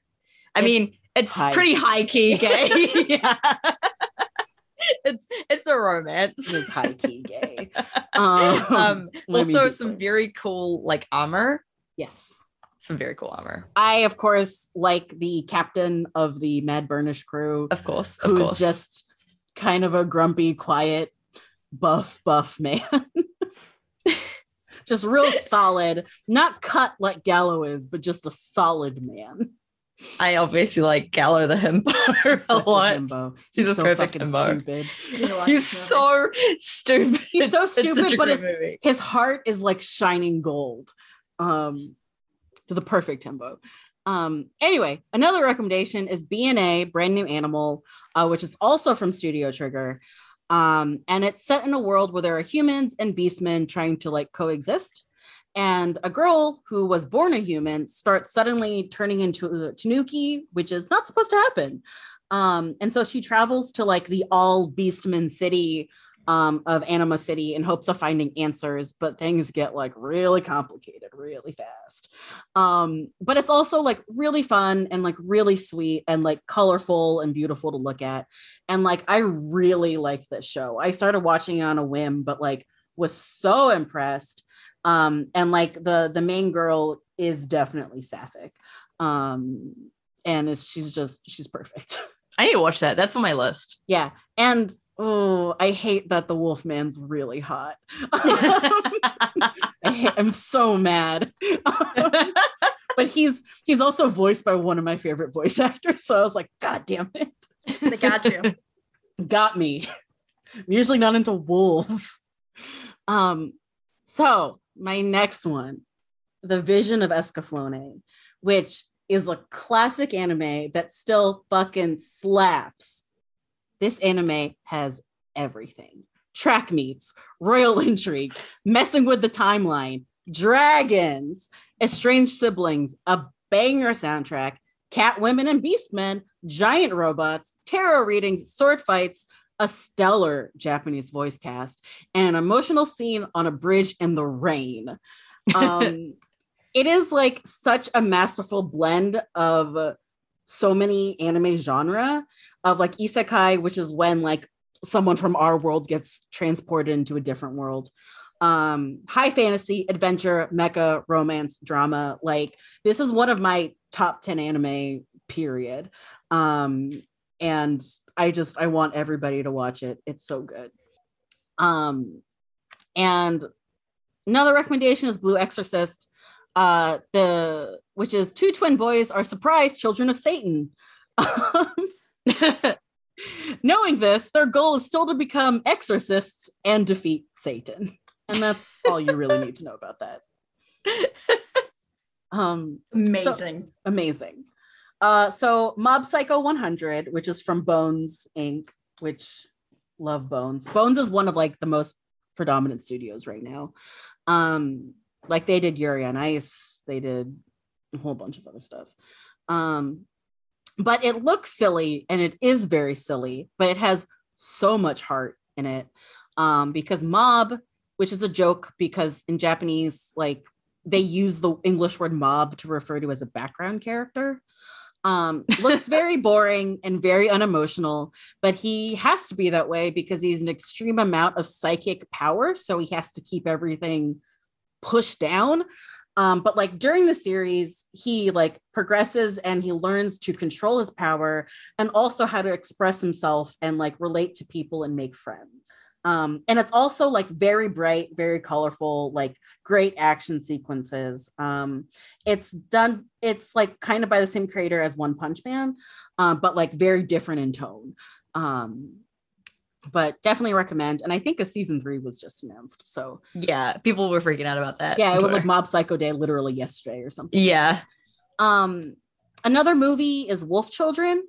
Speaker 2: I
Speaker 1: It's
Speaker 2: mean, it's
Speaker 1: high
Speaker 2: pretty
Speaker 1: key.
Speaker 2: high key gay. yeah. It's it's a romance.
Speaker 1: it is high-key gay um,
Speaker 2: um also some very cool like armor.
Speaker 1: yes
Speaker 2: Some very cool armor.
Speaker 1: i of course like the captain of the mad burnish crew
Speaker 2: Of course. Of
Speaker 1: who's
Speaker 2: course.
Speaker 1: just kind of a grumpy, quiet, buff, buff man. just real solid, not cut like Galo is, but just a solid man.
Speaker 2: I obviously like Galo the himbo a lot.
Speaker 1: himbo.
Speaker 2: He's a perfect
Speaker 1: fucking
Speaker 2: himbo.
Speaker 1: stupid.
Speaker 2: He's so stupid.
Speaker 1: He's so stupid, but
Speaker 2: movie.
Speaker 1: His heart is like shining gold. Um, to the perfect himbo. Um, anyway, another recommendation is BNA, Brand New Animal, uh, which is also from Studio Trigger. Um, and it's set in a world where there are humans and beastmen trying to like coexist. And a girl who was born a human starts suddenly turning into a tanuki, which is not supposed to happen. Um, and so she travels to like the all beastman city um, of Anima City in hopes of finding answers, but things get like really complicated really fast. Um, but it's also like really fun and like really sweet and like colorful and beautiful to look at. And like I really liked this show. I started watching it on a whim, but like was so impressed. Um, and like the the main girl is definitely sapphic. Um, and she's just she's perfect.
Speaker 2: I need to watch that. That's on my list.
Speaker 1: Yeah. And oh, I hate that the Wolfman's really hot. I I'm so mad. but he's he's also voiced by one of my favorite voice actors. So I was like, God damn it.
Speaker 5: They got you.
Speaker 1: Got me. I'm usually not into wolves. Um, so my next one, The Vision of Escaflowne, which is a classic anime that still fucking slaps. This anime has everything track meets, royal intrigue, messing with the timeline, dragons, estranged siblings, a banger soundtrack, cat women and beastmen, giant robots, tarot readings, sword fights, a stellar Japanese voice cast, and an emotional scene on a bridge in the rain. Um, it is like such a masterful blend of so many anime genre of like isekai, which is when like someone from our world gets transported into a different world. Um, high fantasy, adventure, mecha, romance, drama. Like this is one of my top 10 anime, period. Um, and I just I want everybody to watch it. It's so good. Um, and another recommendation is Blue Exorcist, uh, the which is two twin boys are surprised children of Satan. Knowing this, their goal is still to become exorcists and defeat Satan. And that's all you really need to know about that. Um,
Speaker 5: Amazing.
Speaker 1: amazing. Uh, so Mob Psycho 100, which is from Bones Inc., which love Bones. Bones is one of like the most predominant studios right now. Um, like they did Yuri on Ice, they did a whole bunch of other stuff. Um, but it looks silly and it is very silly, but it has so much heart in it. Um, because mob, which is a joke because in Japanese, like they use the English word mob to refer to as a background character. Um, looks very boring and very unemotional, but he has to be that way because he's an extreme amount of psychic power. So he has to keep everything pushed down. Um, but like during the series, he like progresses and he learns to control his power and also how to express himself and like relate to people and make friends. Um, and it's also like very bright, very colorful, like great action sequences. Um, it's done, it's like kind of by the same creator as One Punch Man, um, but like very different in tone. Um, but definitely recommend. And I think a season three was just announced. So
Speaker 2: Yeah, people were freaking out about that.
Speaker 1: yeah, it was like Mob Psycho Day literally yesterday or something.
Speaker 2: yeah.
Speaker 1: Um, another movie is Wolf Children,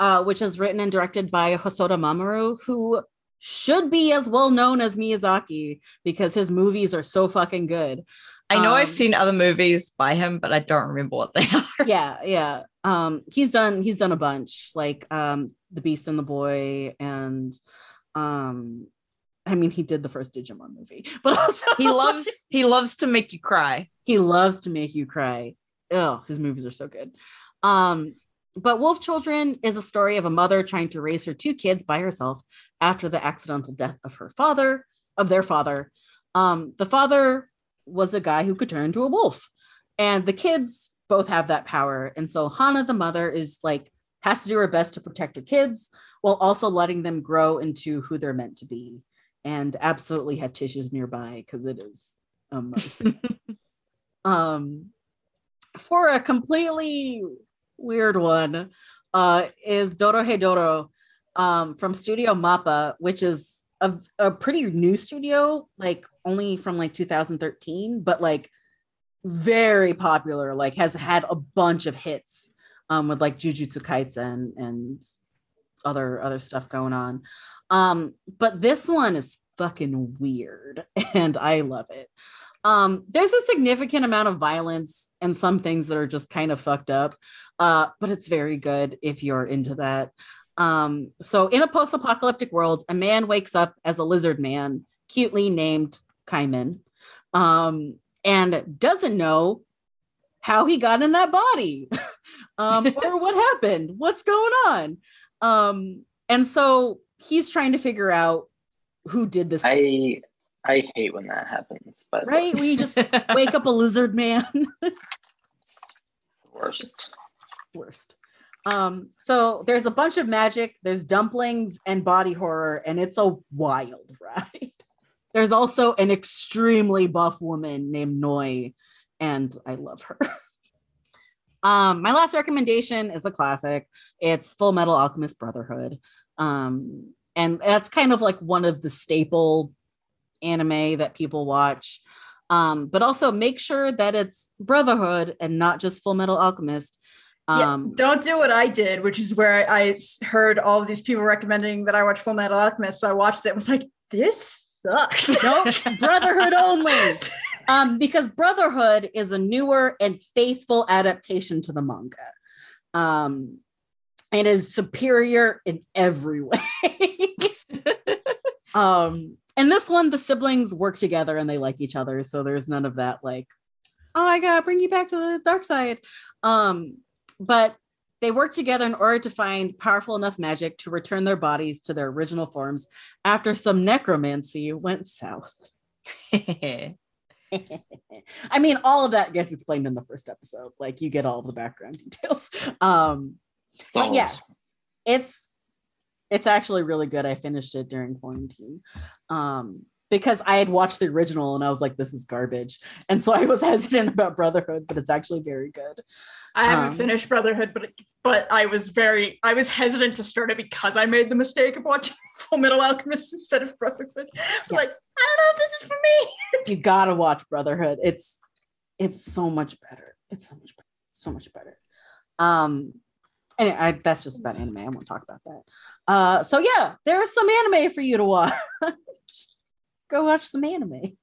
Speaker 1: uh, which is written and directed by Hosoda Mamoru, who should be as well known as Miyazaki because his movies are so fucking good.
Speaker 2: I know I've
Speaker 1: Um,
Speaker 2: seen other movies by him, but I don't remember what they are.
Speaker 1: yeah, yeah. Um, he's done he's done a bunch like um The Beast and the Boy and um I mean he did the first Digimon movie, but also
Speaker 2: he loves he loves to make you cry.
Speaker 1: he loves to make you cry. Oh, his movies are so good. Um, but Wolf Children is a story of a mother trying to raise her two kids by herself after the accidental death of her father, of their father. Um, the father was a guy who could turn into a wolf, and the kids both have that power. And so Hana, the mother, is like has to do her best to protect her kids while also letting them grow into who they're meant to be, and absolutely have tissues nearby because it is um for a completely weird one uh is Doro Doro um from Studio Mappa which is a, a pretty new studio like only from like 2013 but like very popular like has had a bunch of hits um with like Jujutsu Kaisen and other other stuff going on. Um but this one is fucking weird and I love it. Um there's a significant amount of violence and some things that are just kind of fucked up uh but it's very good if you're into that. Um so in a post-apocalyptic world a man wakes up as a lizard man cutely named Kaiman um and doesn't know how he got in that body um or what happened. What's going on um and so he's trying to figure out who did this.
Speaker 6: I I hate when that happens, but
Speaker 1: right? We just wake up a lizard man.
Speaker 6: Worst.
Speaker 1: worst. Um so there's a bunch of magic there's dumplings and body horror and it's a wild ride. There's also an extremely buff woman named noi and i love her um my last recommendation is a classic it's full metal alchemist brotherhood um and that's kind of like one of the staple anime that people watch um but also make sure that it's brotherhood and not just full metal alchemist
Speaker 5: Yeah,
Speaker 1: um
Speaker 5: don't do what I did, which is where I heard all of these people recommending that I watch Full Metal Alchemist. So I watched it and was like, this sucks.
Speaker 1: Nope, Brotherhood only. Um, because Brotherhood is a newer and faithful adaptation to the manga. Um, and is superior in every way. um, and this one, the siblings work together and they like each other, so there's none of that like, oh, I gotta bring you back to the dark side. Um, but they work together in order to find powerful enough magic to return their bodies to their original forms after some necromancy went south. I mean, all of that gets explained in the first episode. Like you get all the background details. Um,
Speaker 6: Sold.
Speaker 1: yeah. it's It's actually really good. I finished it during quarantine. Um, because I had watched the original and I was like, this is garbage. And so I was hesitant about Brotherhood, but it's actually very good.
Speaker 5: I haven't
Speaker 1: Um,
Speaker 5: finished Brotherhood, but but I was very I was hesitant to start it because I made the mistake of watching Full Metal Alchemist instead of Brotherhood.
Speaker 1: Yeah.
Speaker 5: like, I don't know if this is for me.
Speaker 1: You gotta watch Brotherhood. It's it's so much better. It's so much better. So much better. Um and I, that's just about anime. I won't talk about that. Uh so yeah, there's some anime for you to watch. Go watch some anime.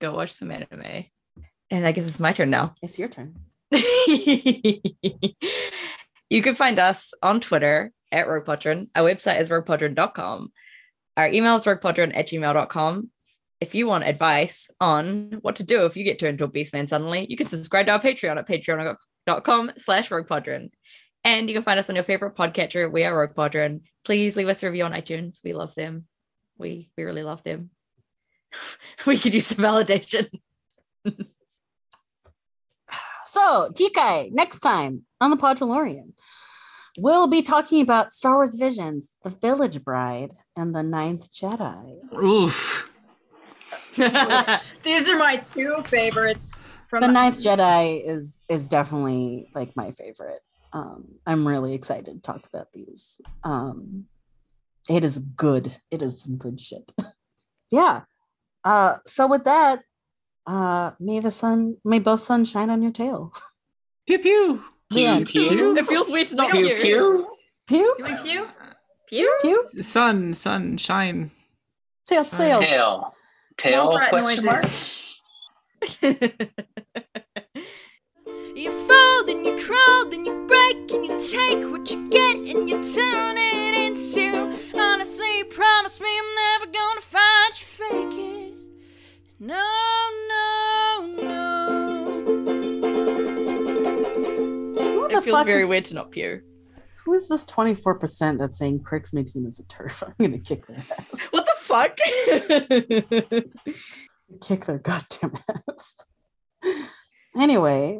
Speaker 2: Go watch some anime. And I guess it's my turn now.
Speaker 1: It's your turn.
Speaker 2: you can find us on Twitter at Rogue Podron. Our website is roguepodron.com. Our email is roguepodron at gmail.com. If you want advice on what to do if you get turned into a beastman suddenly, you can subscribe to our Patreon at patreon.com slash roguepodron. And you can find us on your favorite podcatcher. We are Rogue Podron. Please leave us a review on iTunes. We love them. We we really love them. we could use some validation.
Speaker 1: So, Jikai, next time on the Podrolorian, we'll be talking about Star Wars Visions, The Village Bride, and The Ninth Jedi.
Speaker 3: Oof.
Speaker 5: These are my two favorites from
Speaker 1: The Ninth Jedi is is definitely like my favorite. Um, I'm really excited to talk about these. Um, it is good. It is some good shit. yeah. Uh, so with that, uh, may the sun, may both suns shine on your tail.
Speaker 3: Pew pew.
Speaker 1: Yeah.
Speaker 6: Pew, pew.
Speaker 2: it feels weird to not
Speaker 6: Pew,
Speaker 2: hear.
Speaker 6: pew.
Speaker 1: Pew,
Speaker 5: Doing pew? Pew?
Speaker 1: pew,
Speaker 3: Sun, sun, shine.
Speaker 1: tail, tail.
Speaker 6: Tail. Tail
Speaker 5: Small rat
Speaker 6: question mark?
Speaker 7: You fall, then you crawl, then you break, and you take what you get and you turn it into. Honestly, you promise me I'm never gonna find you fake it. No, no, no.
Speaker 2: It feels very
Speaker 1: is-
Speaker 2: weird to not pew.
Speaker 1: Who is this 24% that's saying Crix Madine is a turf? I'm gonna kick their ass.
Speaker 2: What the fuck?
Speaker 1: kick their goddamn ass. anyway,